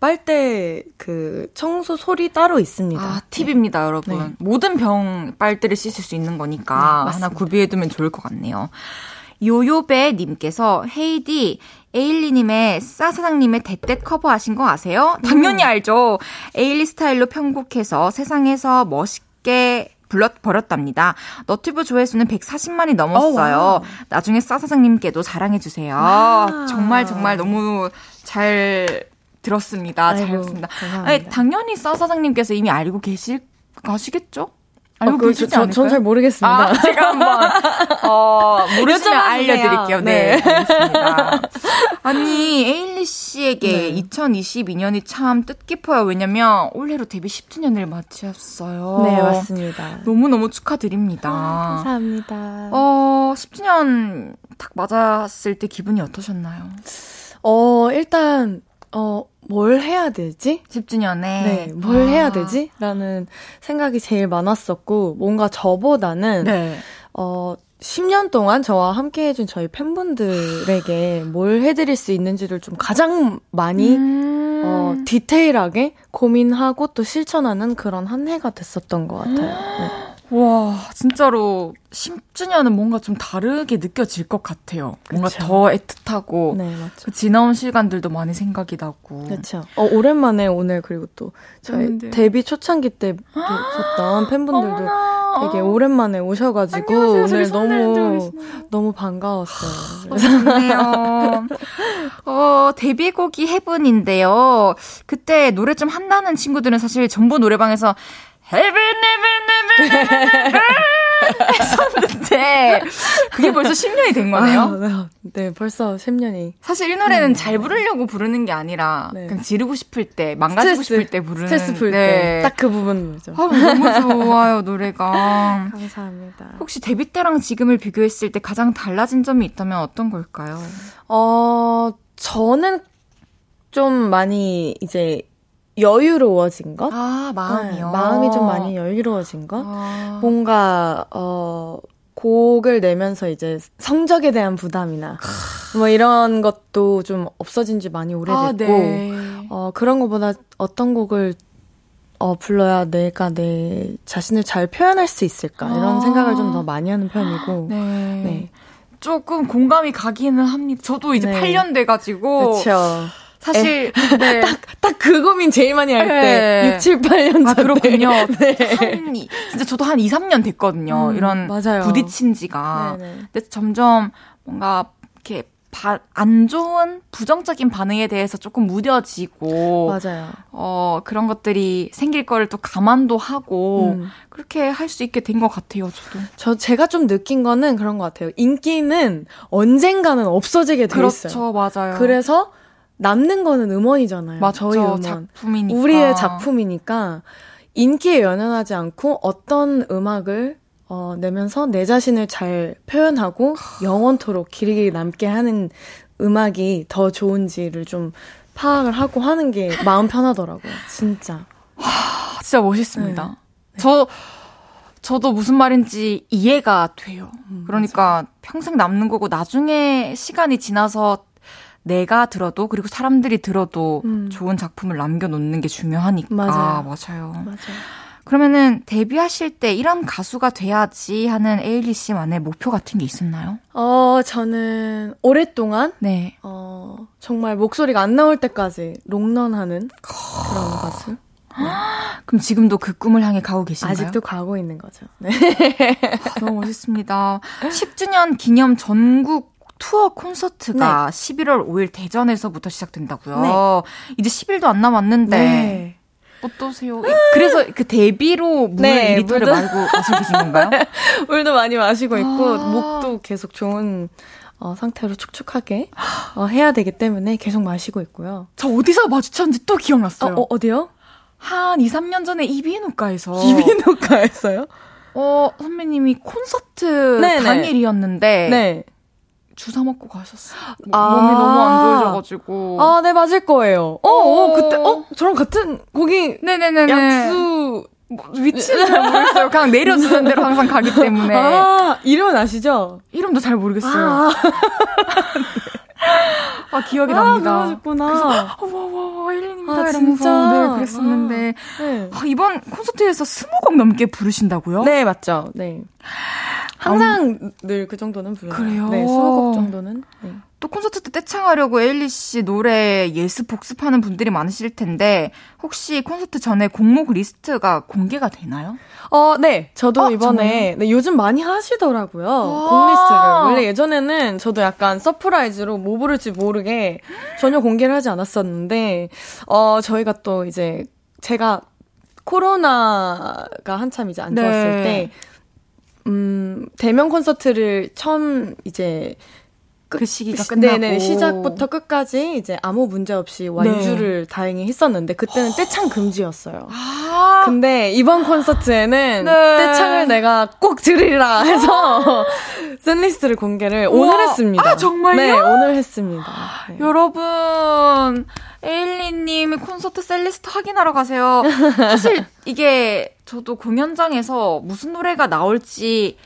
빨대 그 청소 솔이 따로 있습니다. 아, 팁입니다, 여러분. 네. 모든 병 빨대를 씻을 수 있는 거니까 네, 하나. 구비해두면 좋을 것 같네요. 요요배 님께서 헤이디 에일리 님의 싸 사장님의 That That 커버하신 거 아세요? 당연히 음. 알죠. 에일리 스타일로 편곡해서 세상에서 멋있게 불러 버렸답니다. 너튜브 조회수는 140만이 넘었어요. 어, 와우. 나중에 싸 사장님께도 자랑해 주세요. 와. 정말 정말 너무 잘 들었습니다. 잘 아이고, 들었습니다. 감사합니다. 아니, 당연히 싸 사장님께서 이미 알고 계실 아시겠죠? 알고 어, 그, 계시지 저, 않을까요? 전 잘 모르겠습니다. 아, 제가 한번 어, 모르시면 알려드릴게요. 네, 네. 알겠습니다. [laughs] 아니 에일리 씨에게 네. 2022년이 참 뜻깊어요. 왜냐면 올해로 데뷔 10주년을 맞이했어요. 네, 맞습니다. 너무 너무 축하드립니다. 아, 감사합니다. 어, 10주년 딱 맞았을 때 기분이 어떠셨나요? 어, 일단, 어, 뭘 해야 되지? 10주년에 네, 뭘 아. 해야 되지? 라는 생각이 제일 많았었고, 뭔가 저보다는, 네. 어, 10년 동안 저와 함께 해준 저희 팬분들에게 뭘 해드릴 수 있는지를 좀 가장 많이, 음. 어, 디테일하게 고민하고 또 실천하는 그런 한 해가 됐었던 것 같아요. 네. 와, 진짜로 10주년은 뭔가 좀 다르게 느껴질 것 같아요. 뭔가 그쵸. 더 애틋하고 네, 맞죠. 그 지나온 시간들도 많이 생각이 나고. 그렇죠. 어, 오랜만에 오늘 그리고 또 저희 팬분들. 데뷔 초창기 때 [gasps] 계셨던 팬분들도 어머나. 되게 오랜만에 오셔가지고 안녕하세요. 오늘 손 너무 너무 반가웠어요. 어, 좋네요. 어, 데뷔곡이 Heaven인데요. 그때 노래 좀 한다는 친구들은 사실 전부 노래방에서 Heaven, Heaven, Heaven, Heaven 했었는데 그게 벌써 10년이 된 거네요. 아, 네, 네, 벌써 10년이. 사실 이 노래는 음. 잘 부르려고 부르는 게 아니라 네. 그냥 지르고 싶을 때, 망가지고 스트레스, 싶을 때 부르는 스트레스 풀 때. 딱 그 부분이죠. 아, 너무 좋아요, 노래가. 감사합니다. 혹시 데뷔 때랑 지금을 비교했을 때 가장 달라진 점이 있다면 어떤 걸까요? 어, 저는 좀 많이 이제 여유로워진 것? 아, 마음이요? 네, 마음이 좀 많이 여유로워진 것? 아. 뭔가, 어, 곡을 내면서 이제 성적에 대한 부담이나 뭐 이런 것도 좀 없어진 지 많이 오래됐고, 아, 네. 어, 그런 것보다 어떤 곡을 어, 불러야 내가 내 자신을 잘 표현할 수 있을까 이런 아. 생각을 좀 더 많이 하는 편이고, 네. 네. 조금 공감이 가기는 합니다. 저도 이제 네. 8년 돼가지고. 그렇죠. 사실 네. [laughs] 딱딱 그 고민 제일 많이 할 때. 6, 7, 8년 아, 그렇군요. [laughs] 네. 한, 진짜 저도 한 2, 3년 됐거든요. 음, 이런 맞아요. 부딪힌 지가. 네네. 근데 점점 뭔가 이렇게 바, 안 좋은 부정적인 반응에 대해서 조금 무뎌지고 맞아요. 어 그런 것들이 생길 거를 또 감안도 하고 음. 그렇게 할 수 있게 된 것 같아요. 저도. 저 제가 좀 느낀 거는 그런 것 같아요. 인기는 언젠가는 없어지게 돼 그렇죠, 있어요. 그렇죠, 맞아요. 그래서 남는 거는 음원이잖아요. 맞죠, 저희 음원. 작품이니까. 우리의 작품이니까 인기에 연연하지 않고 어떤 음악을 어, 내면서 내 자신을 잘 표현하고 영원토록 길게 남게 하는 음악이 더 좋은지를 좀 파악을 하고 하는 게 [laughs] 마음 편하더라고요. 진짜. 하, 진짜 멋있습니다. 네. 저 저도 무슨 말인지 이해가 돼요. 음, 그러니까 맞아. 평생 남는 거고 나중에 시간이 지나서 내가 들어도 그리고 사람들이 들어도 음. 좋은 작품을 남겨놓는 게 중요하니까 맞아요. 맞아요. 맞아요. 그러면은 데뷔하실 때 이런 가수가 돼야지 하는 에일리 씨만의 목표 같은 게 있었나요? 어, 저는 오랫동안 네. 어, 정말 목소리가 안 나올 때까지 롱런하는 그런 가수. 네. [gasps] 그럼 지금도 그 꿈을 향해 가고 계신가요? 아직도 가고 있는 거죠. 네. 아, 너무 멋있습니다. 10주년 기념 전국 투어 콘서트가 네. 11월 5일 대전에서부터 시작된다고요. 네. 이제 10일도 안 남았는데 네. 어떠세요? 그래서 그 데뷔로 물 네, 2리터를 말고 마시고 계신 건가요? [laughs] 물도 많이 마시고 있고 아~ 목도 계속 좋은 어, 상태로 축축하게 어, 해야 되기 때문에 계속 마시고 있고요. 저 어디서 마주쳤는지 또 기억났어요. 어, 어 디요한 2, 3년 전에 이비인후과에서. 이비인후과에서요? 어, 선배님이 콘서트 네네. 당일이었는데. 네. 주사 맞고 가셨어. 아~ 몸이 너무 안 좋으셔가지고. 아, 네, 맞을 거예요. 어, 어, 그때, 어, 저랑 같은, 거기. 네네네. 약수. 뭐, 위치는 잘 모르겠어요. 그냥 내려주는 대로 항상 가기 [laughs] 때문에. 아, 이름은 아시죠? 이름도 잘 모르겠어요. 아, [laughs] 아 기억이 아, 납니다. 그러셨구나. 그래서, 와, 와, 와, 일린입니다. 아, 이러면서. 네, 그랬었는데. 아, 네. 아, 이번 콘서트에서 스무 곡 넘게 부르신다고요? 네, 맞죠. 네. 항상 음. 늘그 정도는 불러요. 그래요? 네, 20곡 정도는. 네. 또 콘서트 때 떼창하려고 에일리 씨 노래 예습 복습하는 분들이 많으실 텐데 혹시 콘서트 전에 곡목 리스트가 공개가 되나요? 어, 네. 저도 어, 이번에 네, 요즘 많이 하시더라고요. 아~ 곡 리스트를. 원래 예전에는 저도 약간 surprise로 뭐 부를지 모르게 전혀 공개를 하지 않았었는데 어, 저희가 또 이제 제가 코로나가 한참 이제 안 좋았을 네. 때 음, 대면 콘서트를 처음 이제 그 시기가 끝나고 네네 시작부터 끝까지 이제 아무 문제 없이 완주를 네. 다행히 했었는데 그때는 떼창 금지였어요. 아~ 근데 이번 콘서트에는 네. 떼창을 내가 꼭 들으리라 해서 [laughs] setlist를 공개를 우와. 오늘 했습니다. 아 정말요? 네 오늘 했습니다. 네. 여러분 에일리님 콘서트 setlist 확인하러 가세요. 사실 이게 저도 공연장에서 무슨 노래가 나올지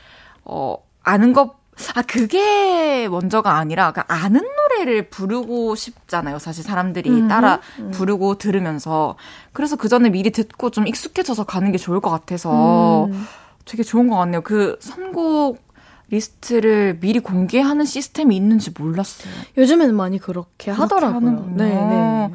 어 아는 것 아, 그게 먼저가 아니라, 그러니까 아는 노래를 부르고 싶잖아요. 사실 사람들이 음, 따라 음. 부르고 들으면서. 그래서 그 전에 미리 듣고 좀 익숙해져서 가는 게 좋을 것 같아서 음. 되게 좋은 것 같네요. 그 선곡 리스트를 미리 공개하는 시스템이 있는지 몰랐어요. 요즘에는 많이 그렇게 하더라고요. 네, 네.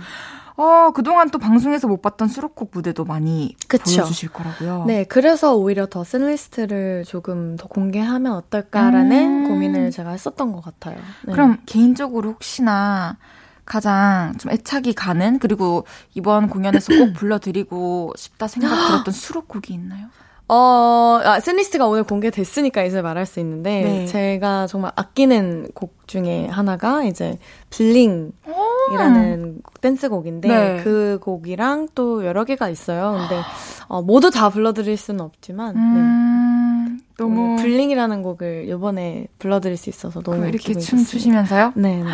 어, 그동안 또 방송에서 못 봤던 수록곡 무대도 많이 그쵸. 보여주실 거라고요. 네, 그래서 오히려 더 setlist를 조금 더 공개하면 어떨까라는 음. 고민을 제가 했었던 것 같아요. 네. 그럼 개인적으로 혹시나 가장 좀 애착이 가는 그리고 이번 공연에서 꼭 [clears throat] 불러드리고 싶다 생각 들었던 수록곡이 있나요? 어, 아, setlist가 오늘 공개됐으니까 이제 말할 수 있는데, 네. 제가 정말 아끼는 곡 중에 하나가 이제 Bling이라는 댄스곡인데, 네. 그 곡이랑 또 여러 개가 있어요. 근데, 어, 모두 다 불러드릴 수는 없지만, 네. 음, 네. 너무. Bling이라는 곡을 이번에 불러드릴 수 있어서 너무 이렇게 춤 추시면서요? 네, 네.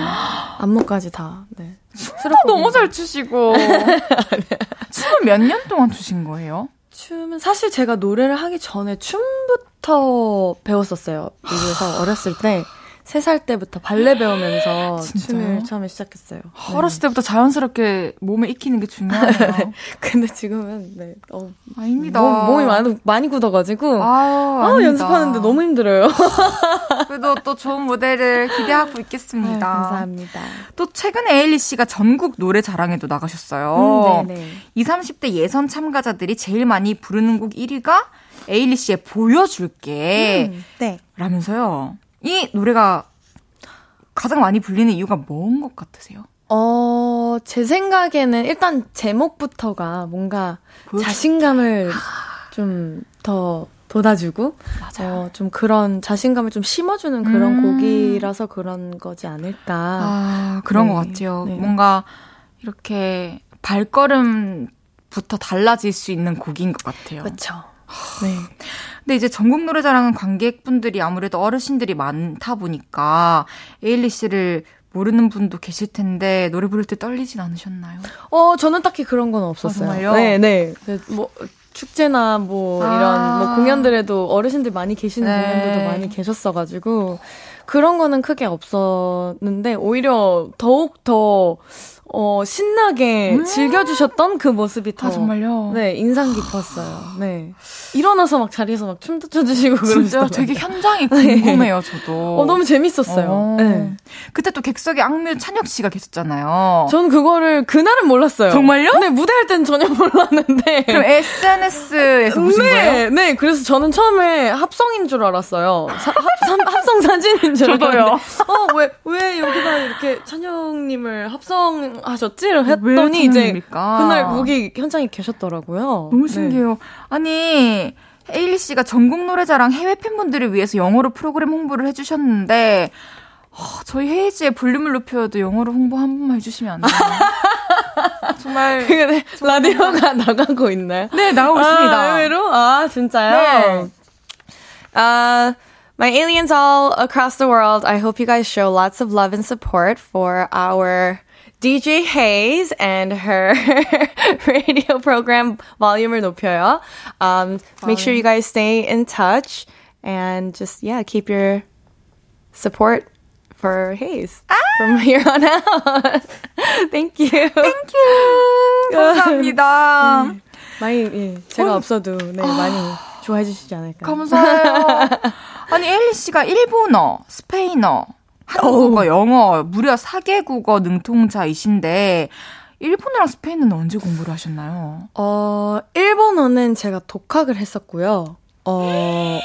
안무까지 다, 네. 춤도 [laughs] 너무 잘 추시고. [laughs] 춤을 몇년 동안 추신 거예요? 춤은 사실 제가 노래를 하기 전에 춤부터 배웠었어요. 미국에서 어렸을 때. 3살 때부터 발레 배우면서 [gasps] 춤을 처음에 시작했어요. 네. 어렸을 때부터 자연스럽게 몸에 익히는 게 중요하네요. [laughs] 네. 근데 지금은, 네. 어, 아닙니다. 몸, 이 많이, 많이 굳어가지고. 아유, 아, 연습하는데 너무 힘들어요. [laughs] 그래도 또 좋은 무대를 기대하고 있겠습니다. 네, 감사합니다. 또 최근에 에일리 씨가 전국 노래 자랑에도 나가셨어요. 음, 네네. 20, 30대 예선 참가자들이 제일 많이 부르는 곡 1위가 에일리 씨의 보여줄게. 음, 네. 라면서요. 이 노래가 가장 많이 불리는 이유가 뭔 것 같으세요? 어, 제 생각에는 일단 제목부터가 뭔가 보여줄... 자신감을 좀더 돋아주고, 어, 좀 그런 자신감을 좀 심어주는 그런 음... 곡이라서 그런 거지 않을까. 아, 그런 네, 것 같아요. 네. 뭔가 이렇게 발걸음부터 달라질 수 있는 곡인 것 같아요. 그렇죠. 네. 근데 이제 전국 노래자랑은 관객분들이 아무래도 어르신들이 많다 보니까 에일리 씨를 모르는 분도 계실 텐데 노래 부를 때 떨리진 않으셨나요? 어, 저는 딱히 그런 건 없었어요. 아, 정말요? 네, 네. 뭐 축제나 뭐 아~ 이런 뭐 공연들에도 어르신들 많이 계시는 네. 공연들도 많이 계셨어가지고 그런 거는 크게 없었는데 오히려 더욱 더 어, 신나게 음~ 즐겨주셨던 그 모습이 더. 아, 정말요? 네, 인상 깊었어요. 네. 일어나서 막 자리에서 막 춤도 춰주시고 그러시죠. 되게 현장이 [laughs] 궁금해요, 네. 저도. 어, 너무 재밌었어요. 어. 네. 그때 또 객석에 악뮤 찬혁 씨가 계셨잖아요. 전 그거를 그날은 몰랐어요. 정말요? 네, 무대할 땐 전혀 몰랐는데. 그럼 SNS에서 [laughs] 보신 네, 거예요? 네, 그래서 저는 처음에 합성인 줄 알았어요. 사, 합, 합성 사진인 줄 알았는데. 저도요. 어, 왜, 왜 여기다 이렇게 찬혁님을 합성 하셨지? 했더니 이제 그날 거기 현장에 계셨더라고요. 너무 네. 신기해요. 네. 아니 에일리 씨가 전국 노래자랑 해외 팬분들을 위해서 영어로 프로그램 홍보를 해주셨는데 어, 저희 헤이즈의 볼륨을 높여도 영어로 홍보 한 번만 해주시면 안 돼요? [laughs] 정말, [laughs] 네, 라디오가 [laughs] 나가고 있나요? 네 나가고 아, 있습니다. 의외로? 아 진짜요? 네. Uh, my aliens all across the world, I hope you guys show lots of love and support for our DJ Hayes and her [laughs] radio program Volume 높여요. Um, make sure you guys stay in touch and just yeah, keep your support for Hayes ah! from here on out. [laughs] Thank you. Thank you. 감사합니다. [laughs] 많이 예, 제가 없어도 네, 많이 좋아해 주시지 않을까. 감사해요. 아니 엘리 씨가 일본어, 스페인어 한국어, 영어 무려 4개국어 능통자이신데 일본어랑 스페인은 언제 공부를 하셨나요? 어, 일본어는 제가 독학을 했었고요. 어,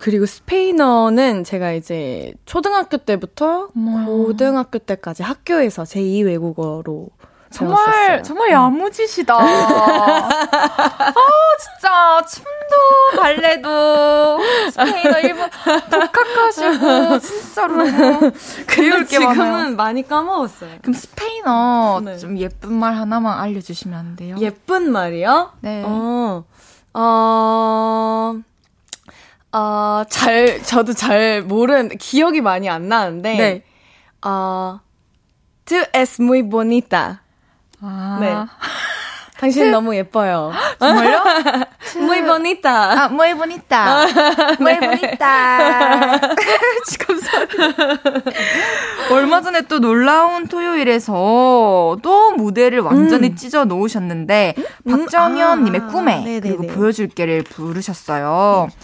그리고 스페인어는 제가 이제 초등학교 때부터. 고등학교 때까지 학교에서 제2 외국어로 정말 정말 음. 야무지시다. [laughs] 아 진짜 춤도 발레도 스페인어 일본 독학하시고 진짜로 [laughs] 배울 게 많아요. 많이 까먹었어요. 그럼 스페인어 네. 좀 예쁜 말 하나만 알려주시면 안 돼요? 예쁜 말이요? 네. 어, 어, 어, 잘, 저도 잘 모르는, 기억이 많이 안 나는데, 네. 어, tú es muy bonita. 아. 네. 당신 너무 예뻐요. 정말요? [laughs] muy bonita. 아, muy bonita. [laughs] muy bonita. [laughs] 감사합니다. 얼마 전에 또 놀라운 토요일에서 또 무대를 완전히 음. 찢어 놓으셨는데, 음? 박정현님의 아, 꿈에, 네네네. 그리고 보여줄게를 부르셨어요. 네.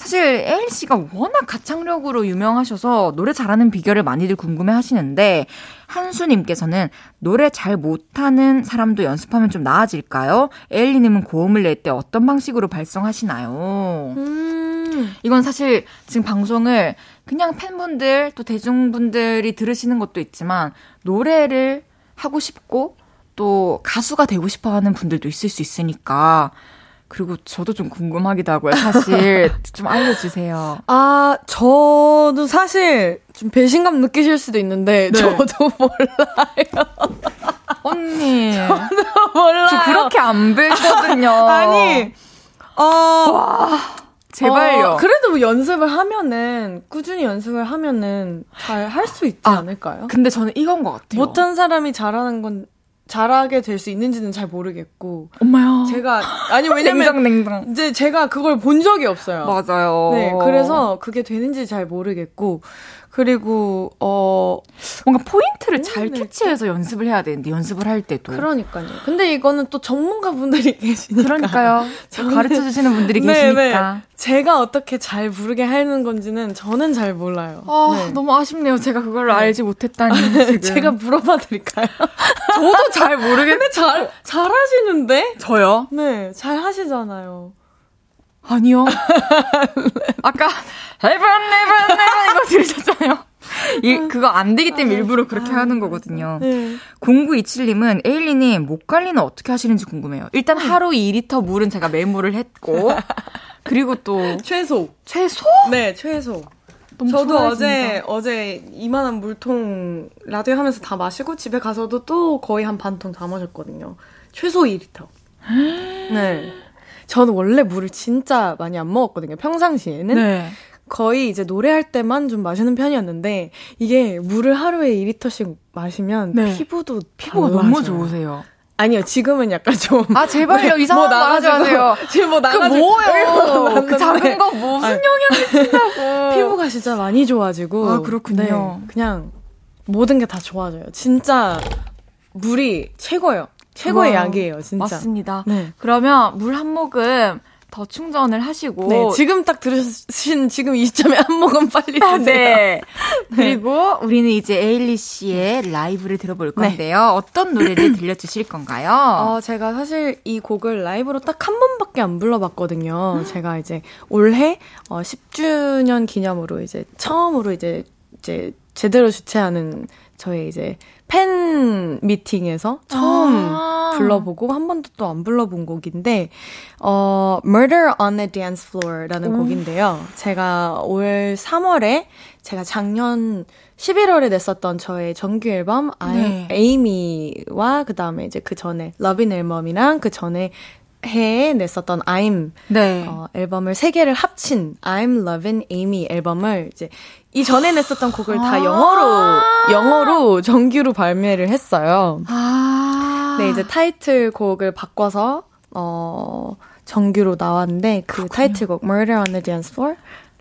사실 에일 씨가 워낙 가창력으로 유명하셔서 노래 잘하는 비결을 많이들 궁금해 하시는데 한수님께서는 노래 잘 못하는 사람도 연습하면 좀 나아질까요? 에일리님은 고음을 낼 때 어떤 방식으로 발성하시나요? 음. 이건 사실 지금 방송을 그냥 팬분들 또 대중분들이 들으시는 것도 있지만 노래를 하고 싶고 또 가수가 되고 싶어 하는 분들도 있을 수 있으니까 그리고 저도 좀 궁금하기도 하고요. 사실 [laughs] 좀 알려주세요. 아, 저도 사실 좀 배신감 느끼실 수도 있는데 네. 저도 몰라요. [laughs] 언니. 저도 몰라요. 저 그렇게 안 뵀거든요. [laughs] 아니, 어. 와. 제발요. 어, 그래도 뭐 연습을 하면은 꾸준히 연습을 하면은 잘 할 수 있지 아, 않을까요? 근데 저는 이건 것 같아요. 못한 사람이 잘하는 건 잘하게 될 수 있는지는 잘 모르겠고. 엄마야. 제가 아니 [laughs] 왜냐면 냉정, 냉정. 이제 제가 그걸 본 적이 없어요. 맞아요. 네, 그래서 그게 되는지 잘 모르겠고 그리고 어 뭔가 포인트를 잘 캐치해서 연습을 해야 되는데 연습을 할 때도 그러니까요. 근데 이거는 또 전문가분들이 [laughs] 계시니까 그러니까요. 가르쳐 주시는 분들이 네, 계시니까 네. 제가 어떻게 잘 부르게 하는 건지는 저는 잘 몰라요. 아, 네. 너무 아쉽네요. 제가 그걸 네. 알지 못했다니. [laughs] 제가 물어봐 드릴까요? 저도 잘 모르겠는데 [laughs] 잘 잘하시는데? 저요? 네, 잘 하시잖아요. 아니요. [laughs] 아까 heaven, heaven, heaven 이거 들으셨잖아요. 이, 그거 안 되기 때문에 일부러 그렇게 하는 거거든요. 네. 0927님은 에일리님 목 관리는 어떻게 하시는지 궁금해요. 일단 음. 하루 2리터 물은 제가 메모를 했고 [laughs] 그리고 또 최소 최소? 네 최소. 저도 어제 어제 이만한 물통 라디오 하면서 다 마시고 집에 가서도 또 거의 한 반통 다 마셨거든요. 최소 2리터. [gasps] 네. 저는 원래 물을 진짜 많이 안 먹었거든요. 평상시에는. 네. 거의 이제 노래할 때만 좀 마시는 편이었는데 이게 물을 하루에 2리터씩 마시면 네. 피부도 피부가 달라져요. 너무 좋으세요. 아니요, 지금은 약간 좀. 아, 제발요, 네, 이상한 뭐 마세요. [laughs] 지금 뭐 나가지고. [laughs] 그 뭐예요? 그 작은 거 무슨 아니, 영향을 준다고. [laughs] 피부가 진짜 많이 좋아지고. 아, 그렇군요. 네, 그냥 모든 게 다 좋아져요. 진짜 물이 최고예요. 최고의 와, 약이에요, 진짜. 맞습니다. 네. 그러면 물 한 모금 더 충전을 하시고 네, 지금 딱 들으신 지금 이 시점에 한 모금 빨리 아, 드세요. 네. [laughs] 네. 그리고 우리는 이제 에일리 씨의 라이브를 들어볼 네. 건데요. 네. 어떤 노래를 [clears throat] 들려주실 건가요? 어, 제가 사실 이 곡을 라이브로 딱 한 번밖에 안 불러봤거든요. 제가 이제 올해 어, 10주년 기념으로 이제 처음으로 이제 이제 제대로 주최하는 저의 이제 팬 미팅에서 처음 아~ 불러보고 한 번도 또 안 불러본 곡인데 어 Murder on the Dance Floor라는 음. 곡인데요. 제가 올 3월에 제가 작년 11월에 냈었던 저의 정규 앨범 네. 에이미와 그다음에 이제 그 전에 러빈 앨범이랑 그 전에 해에 냈었던 I'm 네. 어, 앨범을 세 개를 합친 I'm Lovin' Amy 앨범을 이제 이 전에 냈었던 곡을 다 아~ 영어로 영어로 정규로 발매를 했어요. 아~ 네, 이제 타이틀곡을 바꿔서 어 정규로 나왔는데 그 그렇군요. 타이틀곡 Murder on the Dance Floor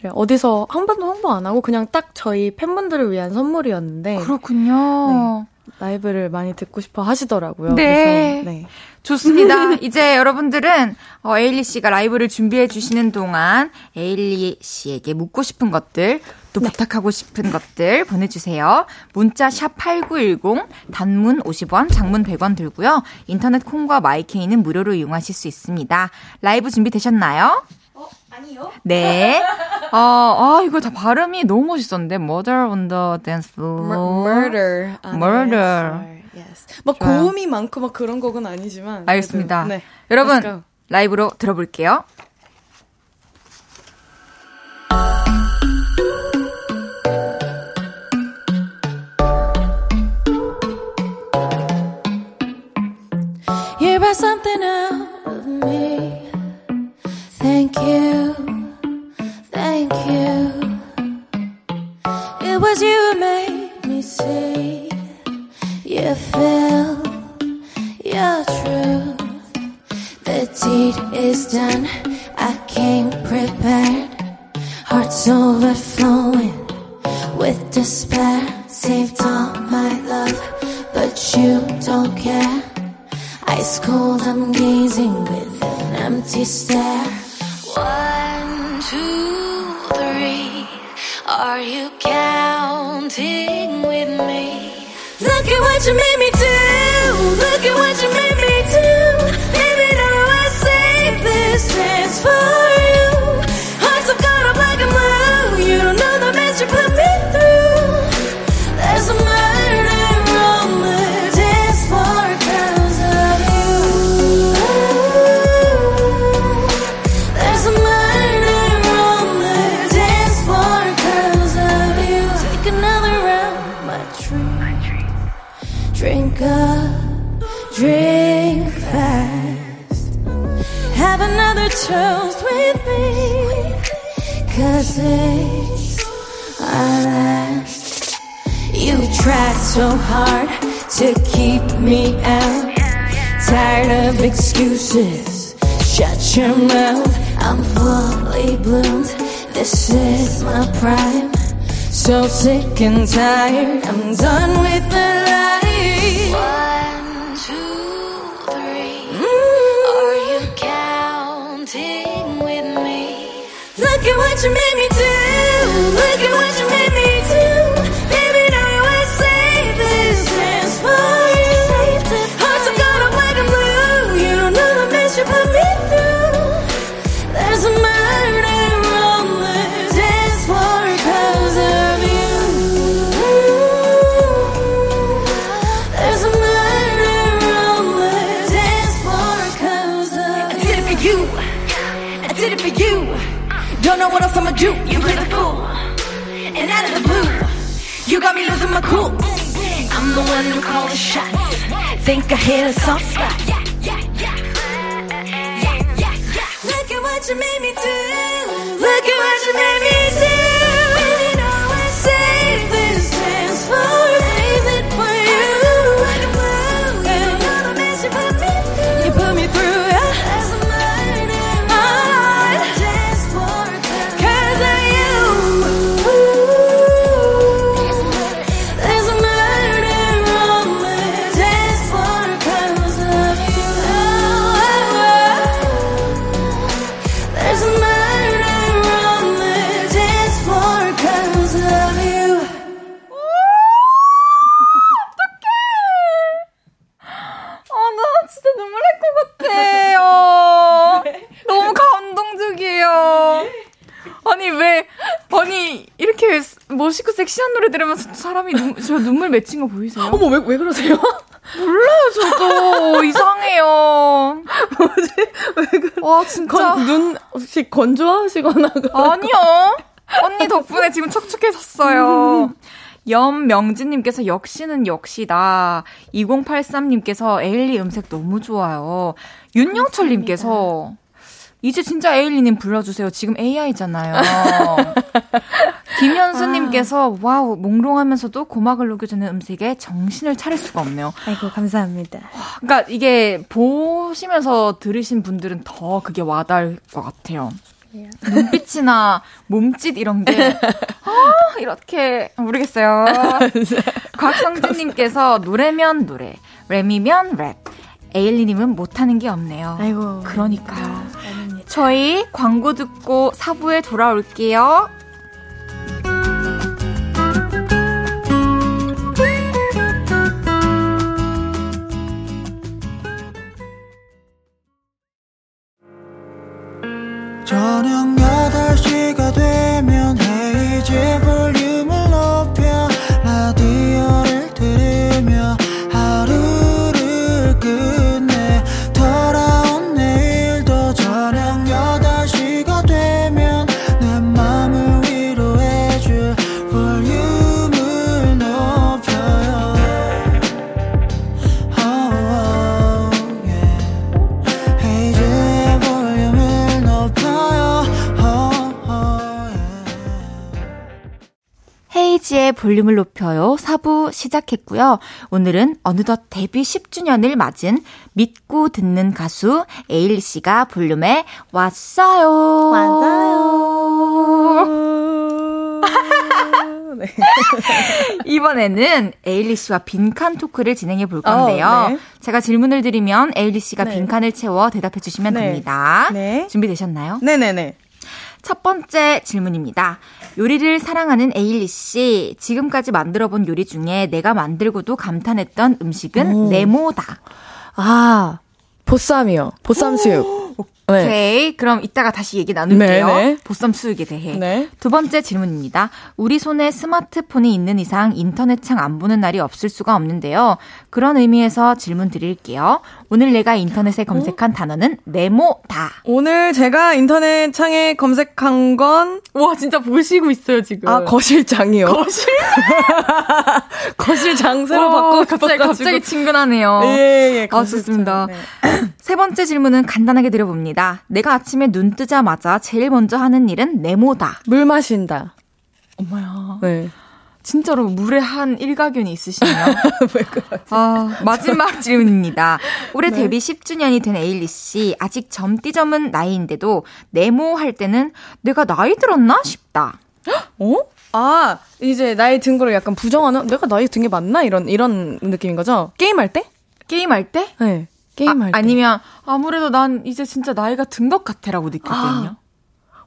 어디서 한 번도 홍보 안 하고 그냥 딱 저희 팬분들을 위한 선물이었는데 그렇군요. 네, 라이브를 많이 듣고 싶어 하시더라고요. 네. 그래서, 네. 좋습니다. [laughs] 이제 여러분들은 어, 에일리 씨가 라이브를 준비해 주시는 동안 에일리 씨에게 묻고 싶은 것들, 또 네. 부탁하고 싶은 것들 보내주세요. 문자 샵 8910, 단문 50원, 장문 100원 들고요. 인터넷 콩과 마이케이는 무료로 이용하실 수 있습니다. 라이브 준비되셨나요? 어, 아니요. 네. [laughs] 어, 아, 이거 다 발음이 너무 멋있었는데. Murder on the dance floor. Murder. Murder. Yes. 막 좋아요. 고음이 많고 막 그런 곡은 아니지만. 알겠습니다. 네. 여러분, 라이브로 들어볼게요. You something out Feel your truth. The deed is done. I came prepared. Hearts overflowing with despair. Saved all my love, but you don't care. Ice cold, I'm gazing with an empty stare. One, two, three. Are you counting? Look at what you made me do. Look at what you made Up, drink fast. Have another toast with me. Cause it's our last. You tried so hard to keep me out. Tired of excuses. Shut your mouth. I'm fully bloomed. This is my prime. So sick and tired. I'm done with the lies. What you made me do. Look at what you got me losing my cool. I'm the one who called the shots. Think I hit a soft spot. Look at what you made me do. Look at what you made me do. 아니, 이렇게 멋있고 섹시한 노래 들으면서 사람이 눈, 저 눈물 맺힌 거 보이세요? 어머, 왜, 왜 그러세요? 몰라요, 저도. 이상해요. 뭐지? 왜 그, 와, 진짜. 건, 눈, 혹시 건조하시거나. 아니요. 언니 덕분에 지금 촉촉해졌어요. 염명진님께서 역시는 역시다. 2083님께서 에일리 음색 너무 좋아요. 윤영철님께서 이제 진짜 에일리님 불러주세요. 지금 AI잖아요. [laughs] 김현수님께서 와우 몽롱하면서도 고막을 녹여주는 음색에 정신을 차릴 수가 없네요. 아이고, 감사합니다. 그러니까 이게 보시면서 들으신 분들은 더 그게 와닿을 것 같아요. 눈빛이나 몸짓 이런 게, [laughs] 아, 이렇게, 모르겠어요. [laughs] 곽성진님께서 노래면 노래, 랩이면 랩. 에일리님은 못하는 게 없네요. 아이고. 그러니까요. 저희 광고 듣고 사부에 돌아올게요. 저녁 8시가 되 볼륨을 높여요. 4부 시작했고요. 오늘은 어느덧 데뷔 10주년을 맞은 믿고 듣는 가수 에일리 씨가 볼륨에 왔어요. [laughs] 네. 이번에는 에일리 씨와 빈칸 토크를 진행해 볼 건데요. 어, 네. 제가 질문을 드리면 에일리 씨가 네. 빈칸을 채워 대답해 주시면 네. 됩니다. 네. 준비되셨나요? 네네네. 첫 번째 질문입니다. 요리를 사랑하는 에일리 씨, 지금까지 만들어 본 요리 중에 내가 만들고도 감탄했던 음식은 오. 네모다. 아, 보쌈이요. 보쌈 수육. 네. 오케이. 그럼 이따가 다시 얘기 나눌게요. 네, 네. 보쌈 수육에 대해. 네. 두 번째 질문입니다. 우리 손에 스마트폰이 있는 이상 인터넷창 안 보는 날이 없을 수가 없는데요. 그런 의미에서 질문 드릴게요. 오늘 내가 인터넷에 검색한 단어는 네모다. 오늘 제가 인터넷 창에 검색한 건, 와, 진짜 보시고 있어요, 지금. 아, 거실장이요. 거실? [laughs] 거실장 새로 와, 바꾸고 갑자기. 갑자기 친근하네요. 예, 예, 아, 거실장. 좋습니다. 네. [clears throat] 세 번째 질문은 간단하게 드려봅니다. 내가 아침에 눈 뜨자마자 제일 먼저 하는 일은 네모다. 물 마신다. 엄마야. 네. 진짜로 물에 한 일가견이 있으시네요. [laughs] 아, 마지막 질문입니다. 올해 데뷔 10주년이 된 에일리 씨. 아직 점띠점은 나이인데도 네모 할 때는 내가 나이 들었나 싶다. 어? 아, 이제 나이 든 거를 약간 부정하는, 내가 나이 든 게 맞나? 이런, 이런 느낌인 거죠? 게임 할 때? 게임 할 때? 네. 게임할 때. 아, 니면 아무래도 난 이제 진짜 나이가 든 것 같아라고 느꼈거든요.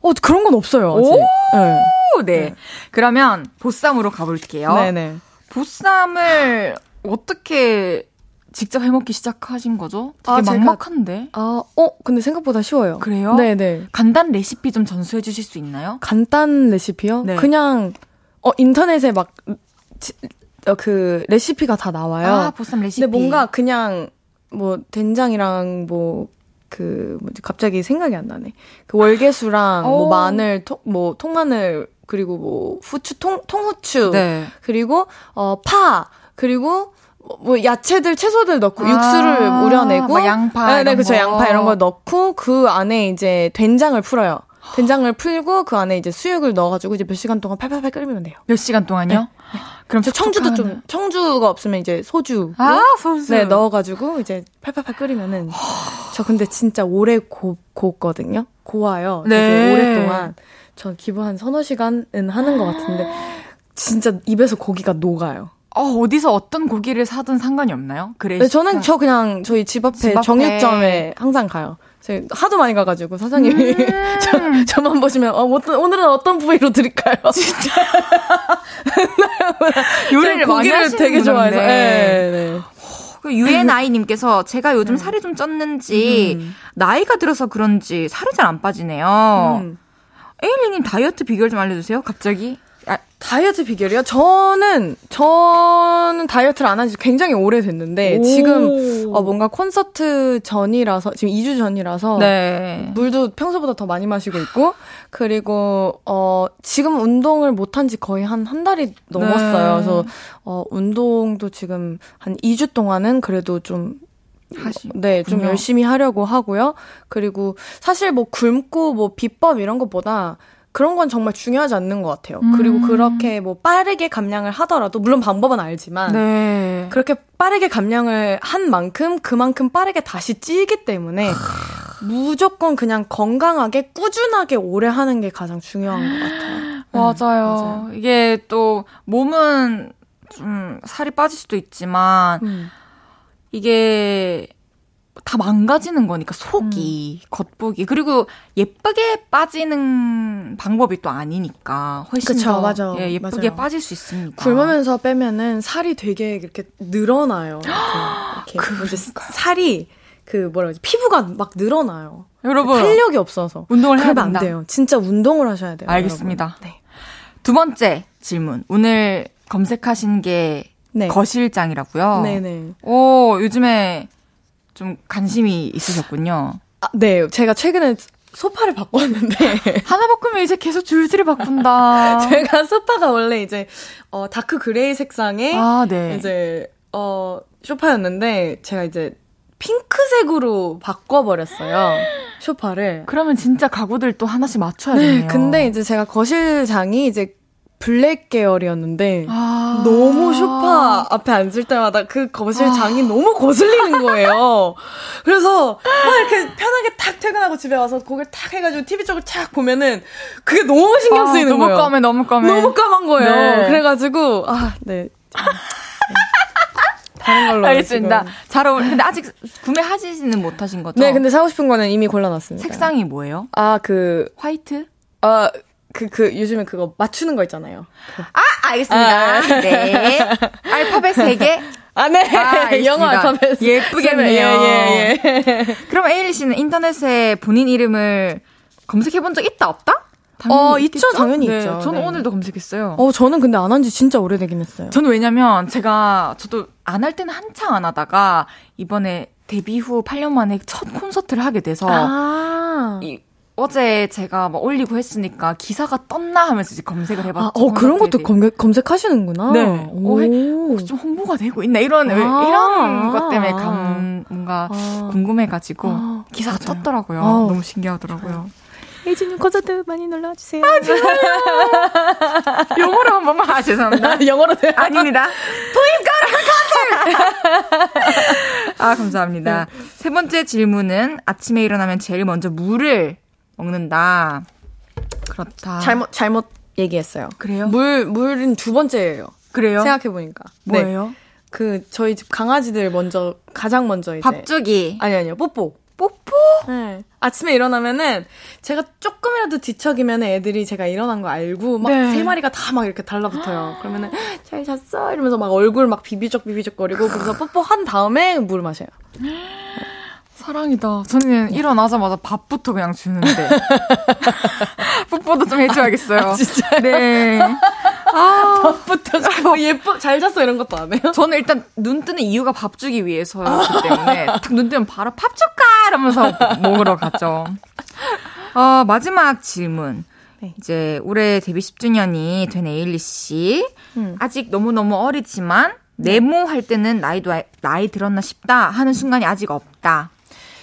어, 그런 건 없어요. 아직. 오! 네. 오, 네. 그러면 보쌈으로 가볼게요. 네네. 보쌈을 어떻게 직접 해먹기 시작하신 거죠? 되게 아, 막막한데. 아, 어, 근데 생각보다 쉬워요. 그래요? 네네. 간단 레시피 좀 전수해 주실 수 있나요? 간단 레시피요? 네. 그냥, 어, 인터넷에 막, 지- 어, 그, 레시피가 다 나와요. 아, 보쌈 레시피. 근데 뭔가 그냥, 뭐, 된장이랑 뭐, 그, 뭐지, 갑자기 생각이 안 나네. 그 월계수랑, 오. 뭐, 마늘, 통, 뭐, 통마늘, 그리고 뭐, 후추, 통, 통후추. 네. 그리고, 어, 파, 그리고, 뭐, 뭐 야채들, 채소들 넣고, 아, 육수를 우려내고. 막 양파 네, 네. 거. 양파 이런 거 넣고, 그 안에 이제 된장을 풀어요. 된장을 풀고, 그 안에 이제 수육을 넣어가지고, 이제 몇 시간 동안 팔팔팔 끓이면 돼요. 몇 시간 동안요? 그럼 저 청주도 좀, 청주가 없으면 이제 소주. 아, 소스. 네, 넣어가지고 이제 팔팔팔 끓이면은 저 근데 진짜 오래 고, 고거든요. 고와요. 되게 네. 오랫동안. 전 기본 한 서너 시간은 하는 것 같은데 진짜 입에서 고기가 녹아요. 어, 어디서 어떤 고기를 사든 상관이 없나요? 그래. 네, 저는 저 그냥 저희 집 앞에, 집 앞에. 정육점에 항상 가요. 제가 하도 많이 가가지고 사장님이 음. [laughs] 저, 저만 보시면 어, 어떤, 오늘은 어떤 부위로 드릴까요? [laughs] 진짜 [laughs] 요리를 많이 고기를 되게 좋아해서. 분인데. 네, 네. 그 유엔아이님께서 제가 요즘 살이 좀 쪘는지 나이가 들어서 그런지 살이 잘 안 빠지네요. 음. 에일리님 다이어트 비결 좀 알려주세요. 갑자기. 아, 다이어트 비결이요? 저는 저는 다이어트를 안 한 지 굉장히 오래됐는데 오. 지금 어 뭔가 콘서트 전이라서 지금 2주 전이라서 네. 물도 평소보다 더 많이 마시고 있고 그리고 어 지금 운동을 못 한 지 거의 한한 달이 넘었어요. 네. 그래서 어 운동도 지금 한 2주 동안은 그래도 좀 하시. 네, 좀. 열심히 하려고 하고요. 그리고 사실 뭐 굶고 뭐 비법 이런 것보다 그런 건 정말 중요하지 않는 것 같아요. 음. 그리고 그렇게 뭐 빠르게 감량을 하더라도 물론 방법은 알지만 네. 그렇게 빠르게 감량을 한 만큼 그만큼 빠르게 다시 찌기 때문에 무조건 그냥 건강하게 꾸준하게 오래 하는 게 가장 중요한 것 같아요. [gasps] 네, 맞아요. 이게 또 몸은 좀 살이 빠질 수도 있지만 음. 이게 다 망가지는 거니까 속이 음. 겉보기 그리고 예쁘게 빠지는 방법이 또 아니니까 훨씬 그쵸, 더 맞아. 예, 예쁘게 맞아요. 빠질 수 있습니다. 굶으면서 빼면은 살이 되게 이렇게 늘어나요. [gasps] 이렇게, 이렇게 이제 살이 그 뭐라 그러지 피부가 막 늘어나요. 여러분 탄력이 없어서 운동을 해야 그러면 안 된다. 돼요. 진짜 운동을 하셔야 돼요. 알겠습니다. 네. 두 번째 질문. 오늘 검색하신 게 네. 거실장이라고요. 네네. 오 요즘에 좀 관심이 있으셨군요. 아, 네, 제가 최근에 소파를 바꿨는데 [laughs] 하나 바꾸면 이제 계속 줄줄이 바꾼다. [laughs] 제가 소파가 원래 이제 어 dark gray 색상의 아 네. 이제 어 소파였는데 제가 이제 핑크색으로 바꿔버렸어요 소파를. 그러면 진짜 가구들 또 하나씩 맞춰야 네, 되네요. 근데 이제 제가 거실장이 이제 블랙 계열이었는데 아. 너무 소파 앞에 앉을 때마다 그 거실장이 너무 거슬리는 거예요. 그래서 막 이렇게 편하게 탁 퇴근하고 집에 와서 거기를 탁 해가지고 TV 쪽을 탁 보면은 그게 너무 신경 아, 쓰이는 너무 거예요. 까매 너무 까매. 너무 까만 거예요. 네. 그래가지고 아 네. 아, 네. 다른 걸로 알겠습니다. 지금. 잘 어울. 근데 아직 구매하지는 못하신 거죠? 네, 근데 사고 싶은 거는 이미 골라놨습니다. 색상이 뭐예요? 아, 그, 화이트? 아, 그, 그, 요즘에 그거 맞추는 거 있잖아요. 아, 알겠습니다. 네. 알파벳 3개. 아, 네. 아, 영어. 알파벳. 예쁘겠네요. 예, 예, 예. 그럼 에일리 씨는 인터넷에 본인 이름을 검색해 본 적 있다, 없다? 어, 있겠죠? 있죠. 당연히 네, 있죠. 저는 네. 오늘도 검색했어요. 어, 저는 근데 안 한 지 진짜 오래되긴 했어요. 저는 왜냐면 제가 저도 안 할 때는 한창 안 하다가 이번에 데뷔 후 8년 만에 첫 콘서트를 하게 돼서 아. 이, 어제 제가 막 올리고 했으니까 기사가 떴나 하면서 이제 검색을 해봤죠. 아, 어, 그런 것도 검색, 검색하시는구나. 네. 오. 어, 해- 혹시 좀 홍보가 되고 있나 이런 아. 이런 것 때문에 감 뭔가 아. 궁금해가지고 아, 기사가 맞아요. 떴더라고요. 아. 너무 신기하더라고요. 혜진님 콘서트 많이 놀러와 주세요. [laughs] 영어로 한 번만 아, 죄송합니다. 영어로 돼요? 아닙니다. [laughs] 토익 가르 콘서트. [laughs] 아 감사합니다. 세 번째 질문은 아침에 일어나면 제일 먼저 물을 먹는다. 그렇다. 잘못, 잘못 얘기했어요. 그래요? 물, 물은 두 번째예요. 그래요? 생각해 보니까. 네. 뭐예요? 그, 저희 집 강아지들 먼저, 가장 먼저 이제. 밥주기. 아니, 아니요. 뽀뽀. 뽀뽀? 네. 아침에 일어나면은 제가 조금이라도 뒤척이면 애들이 제가 일어난 거 알고 막 네. 세 마리가 다 막 이렇게 달라붙어요. 그러면은 잘 잤어 이러면서 막 얼굴 막 비비적 비비적 거리고 그래서 뽀뽀 한 다음에 물 마셔요. [laughs] 사랑이다. 저는 일어나자마자 밥부터 그냥 주는데. [laughs] 뽀뽀도 좀 해줘야겠어요. 진짜 네. 밥부터 뭐 예뻐 잘 잤어 이런 것도 안 해요? 저는 일단 눈 뜨는 이유가 밥 주기 위해서였기 때문에 딱 눈 뜨면 바로 밥 줄까 이러면서 먹으러 가죠. 어, 마지막 질문. 네. 이제 올해 데뷔 10주년이 된 에일리 씨. 음. 아직 너무너무 어리지만 네모 할 때는 나이도 아- 나이 들었나 싶다 하는 순간이 아직 없다.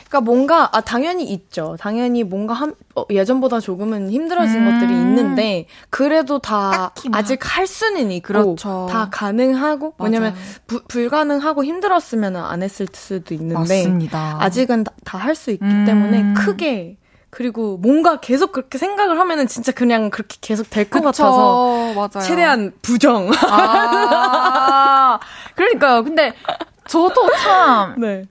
그러니까 뭔가 아 당연히 있죠. 당연히 뭔가 한, 어, 예전보다 조금은 힘들어진 음. 것들이 있는데 그래도 다. 아직 할 수는 있고 그렇죠. 다 가능하고 왜냐면 맞아요. 부- 불가능하고 힘들었으면 안 했을 수도 있는데 맞습니다. 아직은 다 할수 있기 음. 때문에 크게 그리고 뭔가 계속 그렇게 생각을 하면은 진짜 그냥 그렇게 계속 될 것 같아서 맞아요. 최대한 부정. 아, [laughs] 그러니까요. 근데 저도 참 네.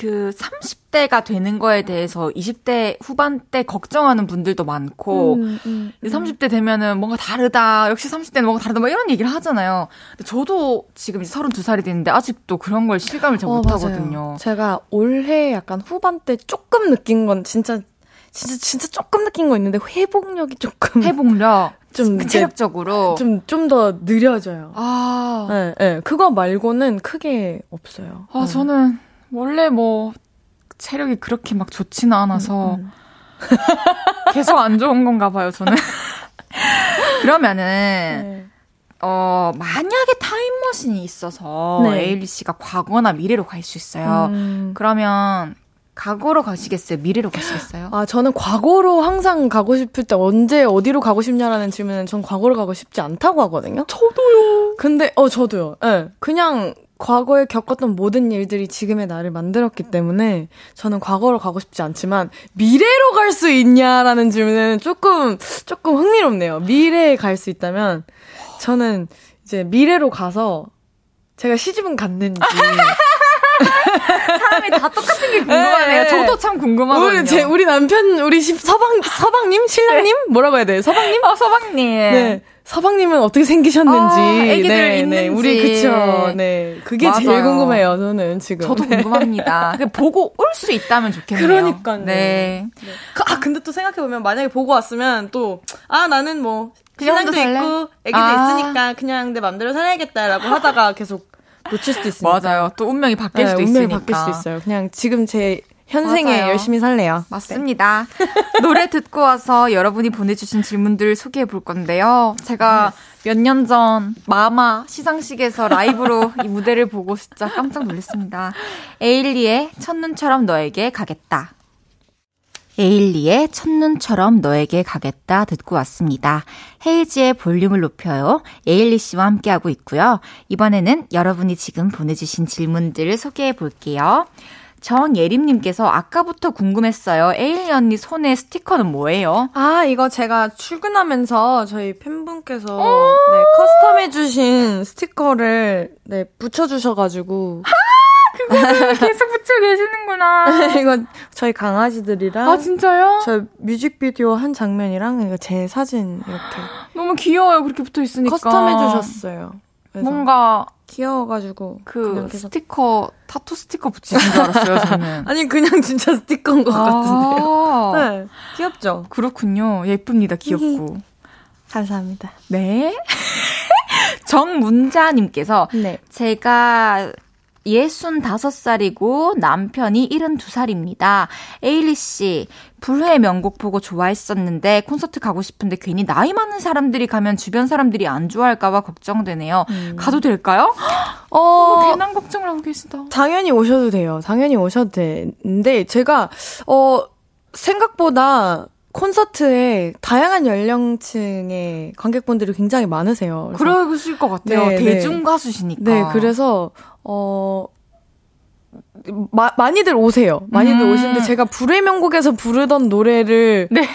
그 30대가 되는 거에 대해서 20대 후반 때 걱정하는 분들도 많고 음, 음, 근데 30대 되면은 뭔가 다르다. 역시 30대는 뭔가 다르다. 뭐 이런 얘기를 하잖아요. 근데 저도 지금 이제 32살이 됐는데 아직도 그런 걸 실감을 잘 어, 못. 하거든요. 제가 올해 약간 후반 때 조금 느낀 건 진짜 진짜 진짜 조금 느낀 거 있는데 회복력이 조금 회복력 [laughs] 좀 그 체력적으로 좀 좀 더 느려져요. 아, 네, 네. 그거 말고는 크게 없어요. 아 네. 저는 원래 뭐 체력이 그렇게 막 좋지는 않아서 음, [laughs] 계속 안 좋은 건가 봐요, 저는. [laughs] 그러면은 네. 어, 만약에 타임머신이 있어서 네. 에일리 씨가 과거나 미래로 갈 수 있어요. 음. 그러면 과거로 가시겠어요? 미래로 가시겠어요? 아, 저는 과거로 항상 가고 싶을 때 언제 어디로 가고 싶냐라는 질문은 전 과거로 가고 싶지 않다고 하거든요. 저도요. 근데 어 저도요. 예. 네. 그냥 과거에 겪었던 모든 일들이 지금의 나를 만들었기 때문에 저는 과거로 가고 싶지 않지만 미래로 갈 수 있냐라는 질문은 조금 조금 흥미롭네요. 미래에 갈 수 있다면 저는 이제 미래로 가서 제가 시집은 갔는지 사람이 다 똑같은 게 궁금하네요. 네. 저도 참 궁금하거든요. 우리 제 우리 남편 우리 시- 서방 서방님 신랑님 뭐라고 해야 돼 서방님 어, 서방님. 네. 서방님은 어떻게 생기셨는지. 아, 애기들 네, 있는지. 네. 우리, 그쵸. 네. 그게 제일 맞아요. 궁금해요, 저는 지금. 저도 네. 궁금합니다. 그 보고 올 수 있다면 좋겠네요. 그러니까요. 네. 그- 아, 근데 또 생각해 보면, 만약에 보고 왔으면 또, 아, 나는 뭐, 그냥 신랑도? 있고, 애기도 아. 있으니까 그냥 내 맘대로 살아야겠다라고 하다가 계속 놓칠 수도 있으니까. 맞아요. 또 운명이 바뀔 네, 수도 운명이 있으니까. 바뀔 수도 있어요. 그냥 지금 제 현생에 맞아요. 열심히 살래요. 맞습니다. [laughs] 노래 듣고 와서 여러분이 보내주신 질문들 소개해 볼 건데요. 제가 몇 년 전 마마 시상식에서 라이브로 이 무대를 보고 진짜 깜짝 놀랐습니다. 에일리의 첫눈처럼 너에게 가겠다. 에일리의 첫눈처럼 너에게 가겠다 듣고 왔습니다. 헤이지의 볼륨을 높여요. 에일리 씨와 함께하고 있고요. 이번에는 여러분이 지금 보내주신 질문들을 소개해 볼게요. 정예림님께서 아까부터 궁금했어요. 에일리 언니 손에 스티커는 뭐예요? 아, 이거 제가 출근하면서 저희 팬분께서 네, 커스텀해주신 스티커를 네, 붙여주셔가지고. [laughs] 계속 붙여 계시는구나. [laughs] 이거 저희 강아지들이랑 아, 진짜요? 저 뮤직비디오 한 장면이랑 이거 제 사진 이렇게 [gasps] 너무 귀여워요. 그렇게 붙어 있으니까. custom 해주셨어요. 그래서 뭔가 귀여워가지고 그 계속 스티커 타투 스티커 붙이신 줄 알았어요 저는. [laughs] 아니 그냥 진짜 스티커인 것 같은데요. 아, 네, 귀엽죠. 그렇군요. 예쁩니다. 귀엽고. 감사합니다. 네. [laughs] 정문자님께서 네. 제가 65살이고 남편이 72살입니다. 에일리 씨, 불후의 명곡 보고 좋아했었는데 콘서트 가고 싶은데 괜히 나이 많은 사람들이 가면 주변 사람들이 안 좋아할까봐 걱정되네요. 가도 될까요? [gasps] 어, 너무 괜한 걱정을 하고 계시다. 당연히 오셔도 돼요. 당연히 오셔도 되는데 제가 어 생각보다 콘서트에 다양한 연령층의 관객분들이 굉장히 많으세요. 그러실 것 같아요. 네, 네. 대중 가수시니까. 네, 그래서 어 마, 많이들 오세요. 많이들 음. 오시는데 제가 불의 명곡에서 부르던 노래를 네.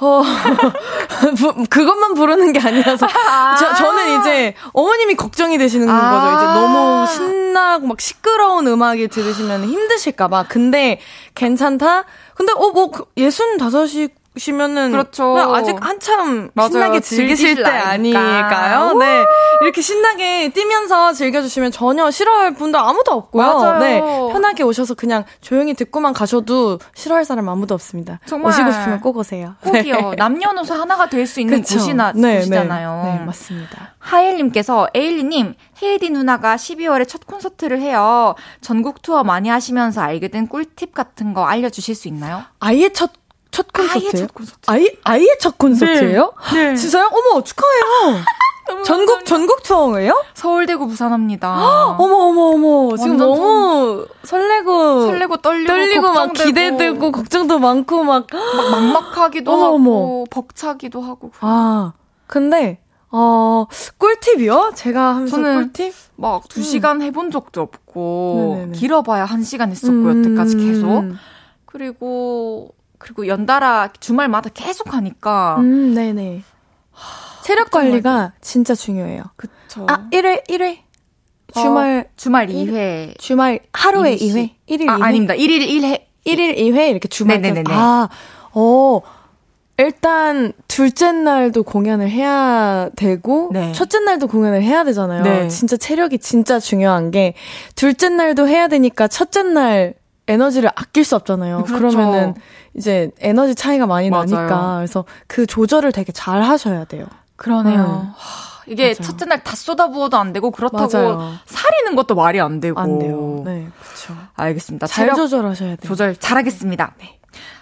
어, [laughs] 부- 그것만 부르는 게 아니라서 [laughs] 저, 저는 이제 어머님이 걱정이 되시는 아. 거죠. 이제 너무 신나고 막 시끄러운 음악이 들으시면 힘드실까 봐. 근데 괜찮다. 근데 어 뭐 예순 다섯이 시면은 그렇죠. 아직 한참 맞아요. 신나게 즐기실 때. 아닐까요? 네 이렇게 신나게 뛰면서 즐겨 주시면 전혀 싫어할 분도 아무도 없고요. 맞아요. 네 편하게 오셔서 그냥 조용히 듣고만 가셔도 싫어할 사람 아무도 없습니다. 정말. 오시고 싶으면 꼭 오세요. 꼭이요. 남녀노소 하나가 될 수 있는 그쵸. 곳이나 네, 곳이잖아요. 네, 네, 맞습니다. 하일 님께서 에일리 님 헤이디 누나가 12월에 첫 콘서트를 해요. 전국 투어 많이 하시면서 알게 된 꿀팁 같은 거 알려 주실 수 있나요? 아예 첫, 첫 콘서트예요? 아예 첫 콘서트. 아예, 아예 첫 콘서트예요? 네. 진짜요? 어머, 축하해요. [laughs] 전국, 전국 투어예요? 서울 대구 부산합니다. [gasps] 어머, 어머, 어머. 지금 너무 설레고. 설레고 떨리고 떨리고 막 기대되고 걱정도 많고 막. [gasps] 막 막막하기도 어머, 하고 어머. 벅차기도 하고 아, 근데, 어, 꿀팁이요? 제가 하면서 꿀팁? 막두 시간 해본 적도 없고 네네네. 길어봐야 한 시간 했었고 음, 여태까지 계속 음, 그리고 그리고 연달아 주말마다 계속 하니까 음, 네네. 체력 관리가 진짜 중요해요. 그쵸. 아, 1회, 1회. 주말, 주말 2회. 주말 하루에 이리 씨. 2회? 1일 아, 2회? 아닙니다. 1일 1회. 1일 2회 이렇게 주말 네네네네. 아, 어. 일단 둘째 날도 공연을 해야 되고 네. 첫째 날도 공연을 해야 되잖아요. 네. 진짜 체력이 진짜 중요한 게 둘째 날도 해야 되니까 첫째 날 에너지를 아낄 수 없잖아요. 그렇죠. 그러면은 이제 에너지 차이가 많이 맞아요. 나니까 그래서 그 조절을 되게 잘 하셔야 돼요. 그러네요. 음. 하, 이게 맞아요. 첫째 날 다 쏟아부어도 안 되고 그렇다고 맞아요. 살이는 것도 말이 안 되고. 안 돼요. 네, 그렇죠. 알겠습니다. 잘 조절하셔야 돼요. 조절 잘하겠습니다. 네.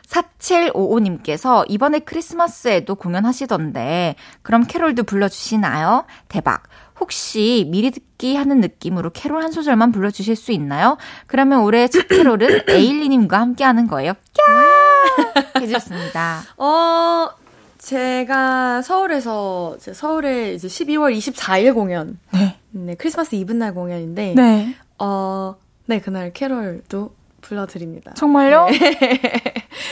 4755님께서 이번에 크리스마스에도 공연하시던데 그럼 캐롤도 불러주시나요? 대박. 혹시 미리 듣기 하는 느낌으로 캐롤 한 소절만 불러주실 수 있나요? 그러면 올해 첫 캐롤은 [clears throat] 에일리님과 함께 하는 거예요. 꺄! 해주셨습니다. [laughs] 어, 제가 서울에서, 제 서울에 이제 12월 24일 공연. 네. 네, 크리스마스 이브 날 공연인데. 네. 어, 네, 그날 캐롤도 불러드립니다. 정말요?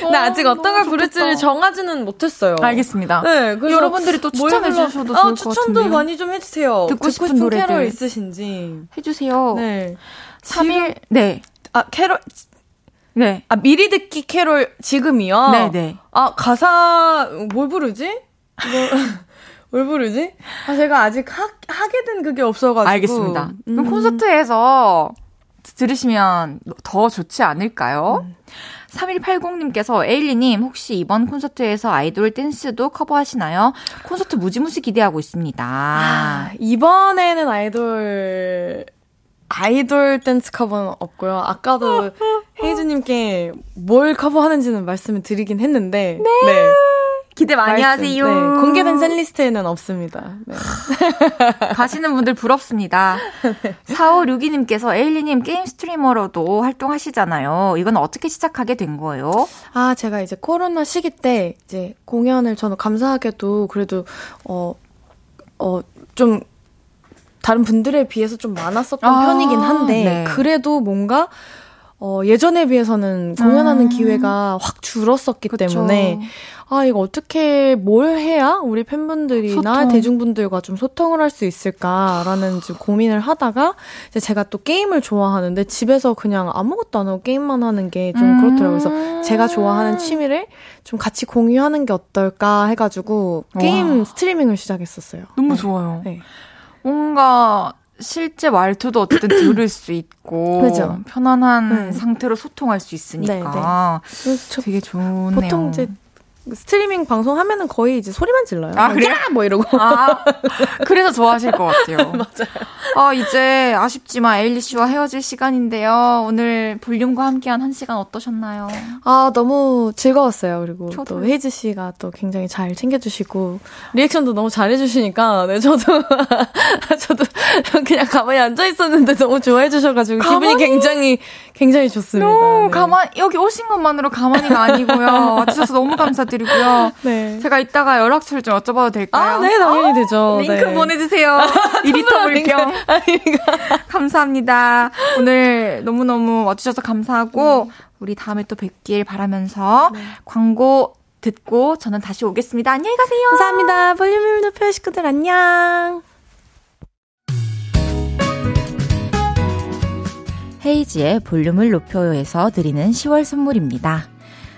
근데 아직 어떤 걸 부를지를 정하지는 못했어요. 알겠습니다. 네, 그래서 여러분들이 또뭘 추천해 주셔도 아, 좋을 것 추천도 같은데요. 많이 좀 해주세요. 듣고 싶은 노래들. 캐롤 있으신지. 해주세요. 네. 3일, 네. 아, 캐롤, 네. 아, 미리 듣기 캐롤 지금이요? 네 네. 아, 가사, 뭘 부르지? 뭘, [laughs] 뭘 부르지? 아, 제가 아직 하, 하게 된 그게 없어가지고. 알겠습니다. 그럼 음. 콘서트에서 들으시면 더 좋지 않을까요? 음. 3180님께서 에일리님 혹시 이번 콘서트에서 아이돌 댄스도 커버하시나요? 콘서트 무지무지 기대하고 있습니다. 아, 이번에는 아이돌, 아이돌 댄스 커버는 없고요. 아까도 [laughs] 헤이즈님께 뭘 커버하는지는 말씀을 드리긴 했는데. 네. 기대 많이 말씀, 하세요. 네, 공개된 setlist에는 없습니다. 네. [laughs] 가시는 분들 부럽습니다. [laughs] 4562님께서 에일리님 게임 스트리머로도 활동하시잖아요. 이건 어떻게 시작하게 된 거예요? 아, 제가 이제 코로나 시기 때 이제 공연을 저는 감사하게도 그래도 어, 어, 좀 다른 분들에 비해서 좀 많았었던 아, 편이긴 한데 네. 그래도 뭔가 어, 예전에 비해서는 공연하는 기회가 확 줄었었기 음. 그쵸. 때문에 아, 이거 어떻게 뭘 해야 우리 팬분들이나 소통. 대중분들과 좀 소통을 할 수 있을까라는 좀 고민을 하다가 이제 제가 또 게임을 좋아하는데 집에서 그냥 아무것도 안 하고 게임만 하는 게좀 음. 그렇더라고요. 그래서 제가 좋아하는 취미를 좀 같이 공유하는 게 어떨까 해가지고 게임 와. 스트리밍을 시작했었어요. 너무 네. 좋아요. 네. 뭔가 실제 말투도 어쨌든 들을 수 있고 [clears throat] 그죠. 편안한 네. 상태로 소통할 수 있으니까 그렇죠. 되게 좋네요. 보통 이제 스트리밍 방송 하면은 거의 이제 소리만 질러요. 아, 그래요? 야! 뭐 이러고. 아, 그래서 좋아하실 것 같아요. [laughs] 맞아요. 아, 이제 아쉽지만 에일리 씨와 헤어질 시간인데요. 오늘 볼륨과 함께한 한 시간 어떠셨나요? 아, 너무 즐거웠어요. 그리고 또 저도요. 헤이즈 씨가 또 굉장히 잘 챙겨주시고, 리액션도 너무 잘해주시니까, 네, 저도, [laughs] 저도 그냥 가만히 앉아있었는데 너무 좋아해주셔가지고, 기분이 가만히? 굉장히, 굉장히 좋습니다. 너 네. 가만 여기 오신 것만으로 가만히가 아니고요. 와주셔서 너무 감사드 리고요. [laughs] 네. 제가 이따가 연락처를 좀 여쭤봐도 될까요? 아, 네, 당연히 되죠. 링크 네. 보내주세요. [laughs] 2리터 물병. [laughs] 감사합니다. 오늘 너무너무 와주셔서 감사하고, 우리 다음에 또 뵙길 바라면서 광고 듣고 저는 다시 오겠습니다. 안녕히 가세요. 감사합니다. 볼륨을 높여 식구들 안녕. 헤이즈의 볼륨을 높여요에서 드리는 10월 선물입니다.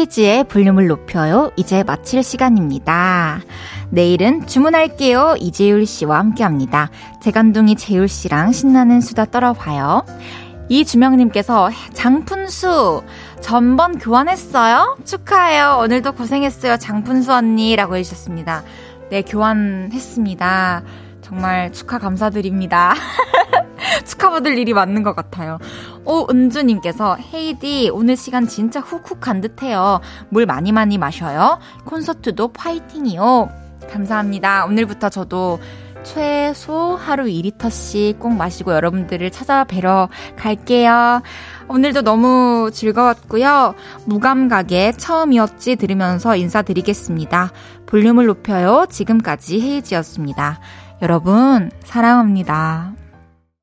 헤이지의 볼륨을 높여요. 이제 마칠 시간입니다. 내일은 주문할게요. 이재율 씨와 함께 합니다. 재간둥이 재율 씨랑 신나는 수다 떨어봐요. 이주명님께서 장푼수 전번 교환했어요? 축하해요. 오늘도 고생했어요. 장푼수 언니 라고 해주셨습니다. 네, 교환했습니다. 정말 축하 감사드립니다. [laughs] 축하받을 일이 맞는 것 같아요. 오, 은주님께서, 헤이디, 오늘 시간 진짜 훅훅 간 듯해요. 물 많이 많이 마셔요. 콘서트도 파이팅이요. 감사합니다. 오늘부터 저도 최소 하루 2리터씩 꼭 마시고 여러분들을 찾아뵈러 갈게요. 오늘도 너무 즐거웠고요. 무감각의 처음이었지 들으면서 인사드리겠습니다. 볼륨을 높여요. 지금까지 헤이지였습니다. 여러분, 사랑합니다.